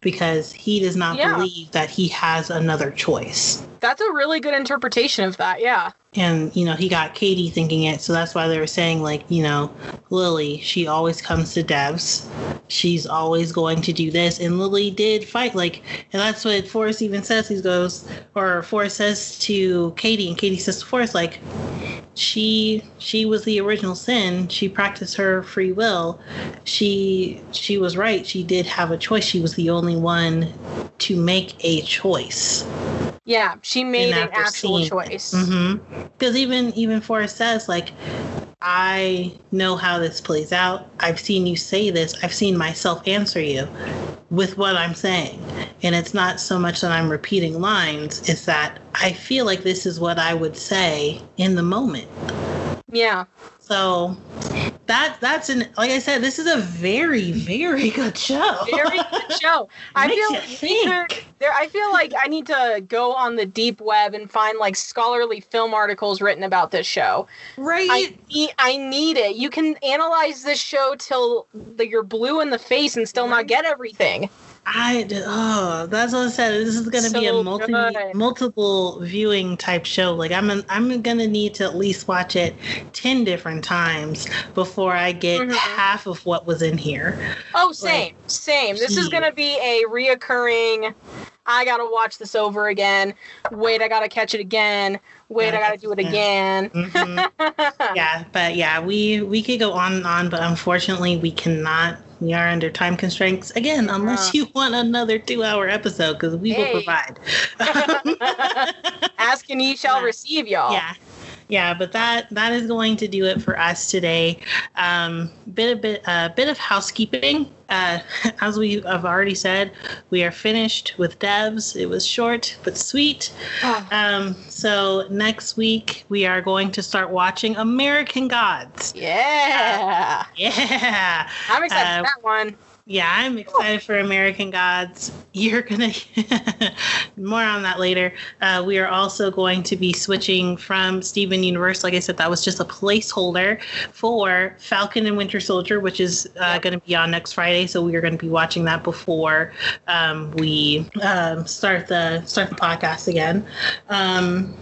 because he does not Yeah. believe that he has another choice that's a really good interpretation of that. Yeah, and you know he got katie thinking it so that's why they were saying like you know lily she always comes to devs. She's always going to do this. And lily did fight like and that's what forest even says. He goes or forest says to katie and katie says to forest like she she was the original sin. She practiced her free will. She she was right. She did have a choice. She was the only one to make a choice. Yeah, she made an actual seeing- choice. Mm-hmm. Because even even Forest says like, I know how this plays out. I've seen you say this. I've seen myself answer you with what I'm saying, and it's not so much that I'm repeating lines. It's that I feel like this is what I would say in the moment. Yeah, So that that's an like I said, this is a very very good show. very good show. I feel like either- there. I feel like I need to go on the deep web and find like scholarly film articles written about this show. right. I need, I need it. You can analyze this show till the, you're blue in the face and still not get everything. I oh, that's what I said. This is gonna be a So multi good. multiple viewing type show. Like I'm an, I'm gonna need to at least watch it ten different times before I get Mhm. half of what was in here. Oh, same, same. This is gonna be a reoccurring. I gotta watch this over again. Wait, I gotta catch it again. Wait, Gotta I gotta do it it again. Mhm. yeah, but yeah, we we could go on and on, but unfortunately we cannot. We are under time constraints again, unless you want another two-hour episode, because we Hey. will provide. Ask and ye shall Yeah. receive, y'all. yeah yeah but that that is going to do it for us today um bit a bit a bit of housekeeping uh as we have already said we are finished with devs. It was short but sweet. Oh, um so next week we are going to start watching american gods. Yeah. yeah. I'm excited uh, for that one. Yeah, I'm excited for American Gods. You're gonna more on that later. Uh, we are also going to be switching from Steven Universe. Like I said, that was just a placeholder for Falcon and Winter Soldier, which is uh, going to be on next Friday. So we are going to be watching that before um, we um, start the start the podcast again. Um,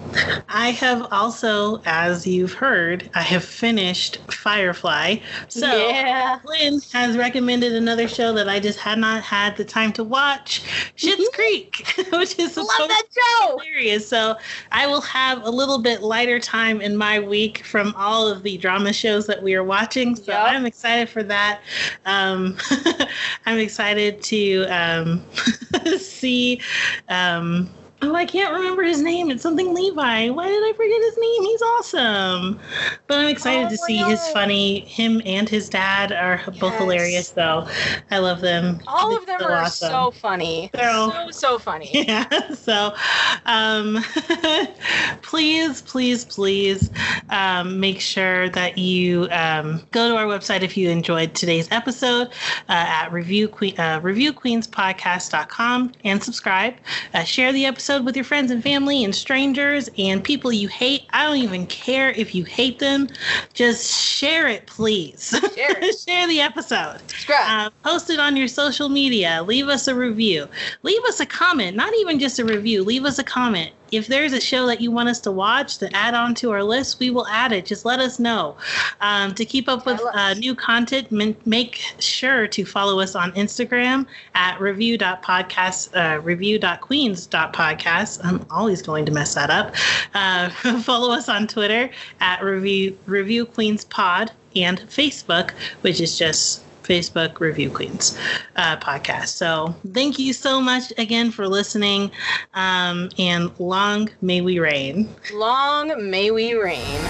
I have also, as you've heard, I have finished Firefly. So. yeah. Lynn has recommended another show that I just had not had the time to watch, Schitt's Creek, which is Love that show. hilarious. So I will have a little bit lighter time in my week from all of the drama shows that we are watching. So Yep. I'm excited for that. Um, I'm excited to um, see. Um, Oh, I can't remember his name. It's something Levy. Why did I forget his name? He's awesome. But I'm excited Oh to see his funny. Him and his dad are both hilarious, though. I love them. All They're of them so are awesome. so funny. All- So so funny. yeah so um please please please um, make sure that you um, go to our website if you enjoyed today's episode uh, at review queen uh, reviewqueenspodcast.com and subscribe uh, share the episode with your friends and family and strangers and people you hate i don't even care if you hate them just share it please Share it. share the episode uh, post it on your social media. Leave us a review. Leave us a comment. Not even just a review. Leave us a comment. If there's a show that you want us to watch to add on to our list, we will add it. Just let us know. Um, to keep up with uh, new content, make sure to follow us on Instagram at review.podcast, uh, review.queens.podcast. I'm always going to mess that up. Uh, follow us on Twitter at review, review queens pod and Facebook, which is just Facebook Review Queens uh, podcast. So thank you so much again for listening, um, and long may we reign. Long may we reign.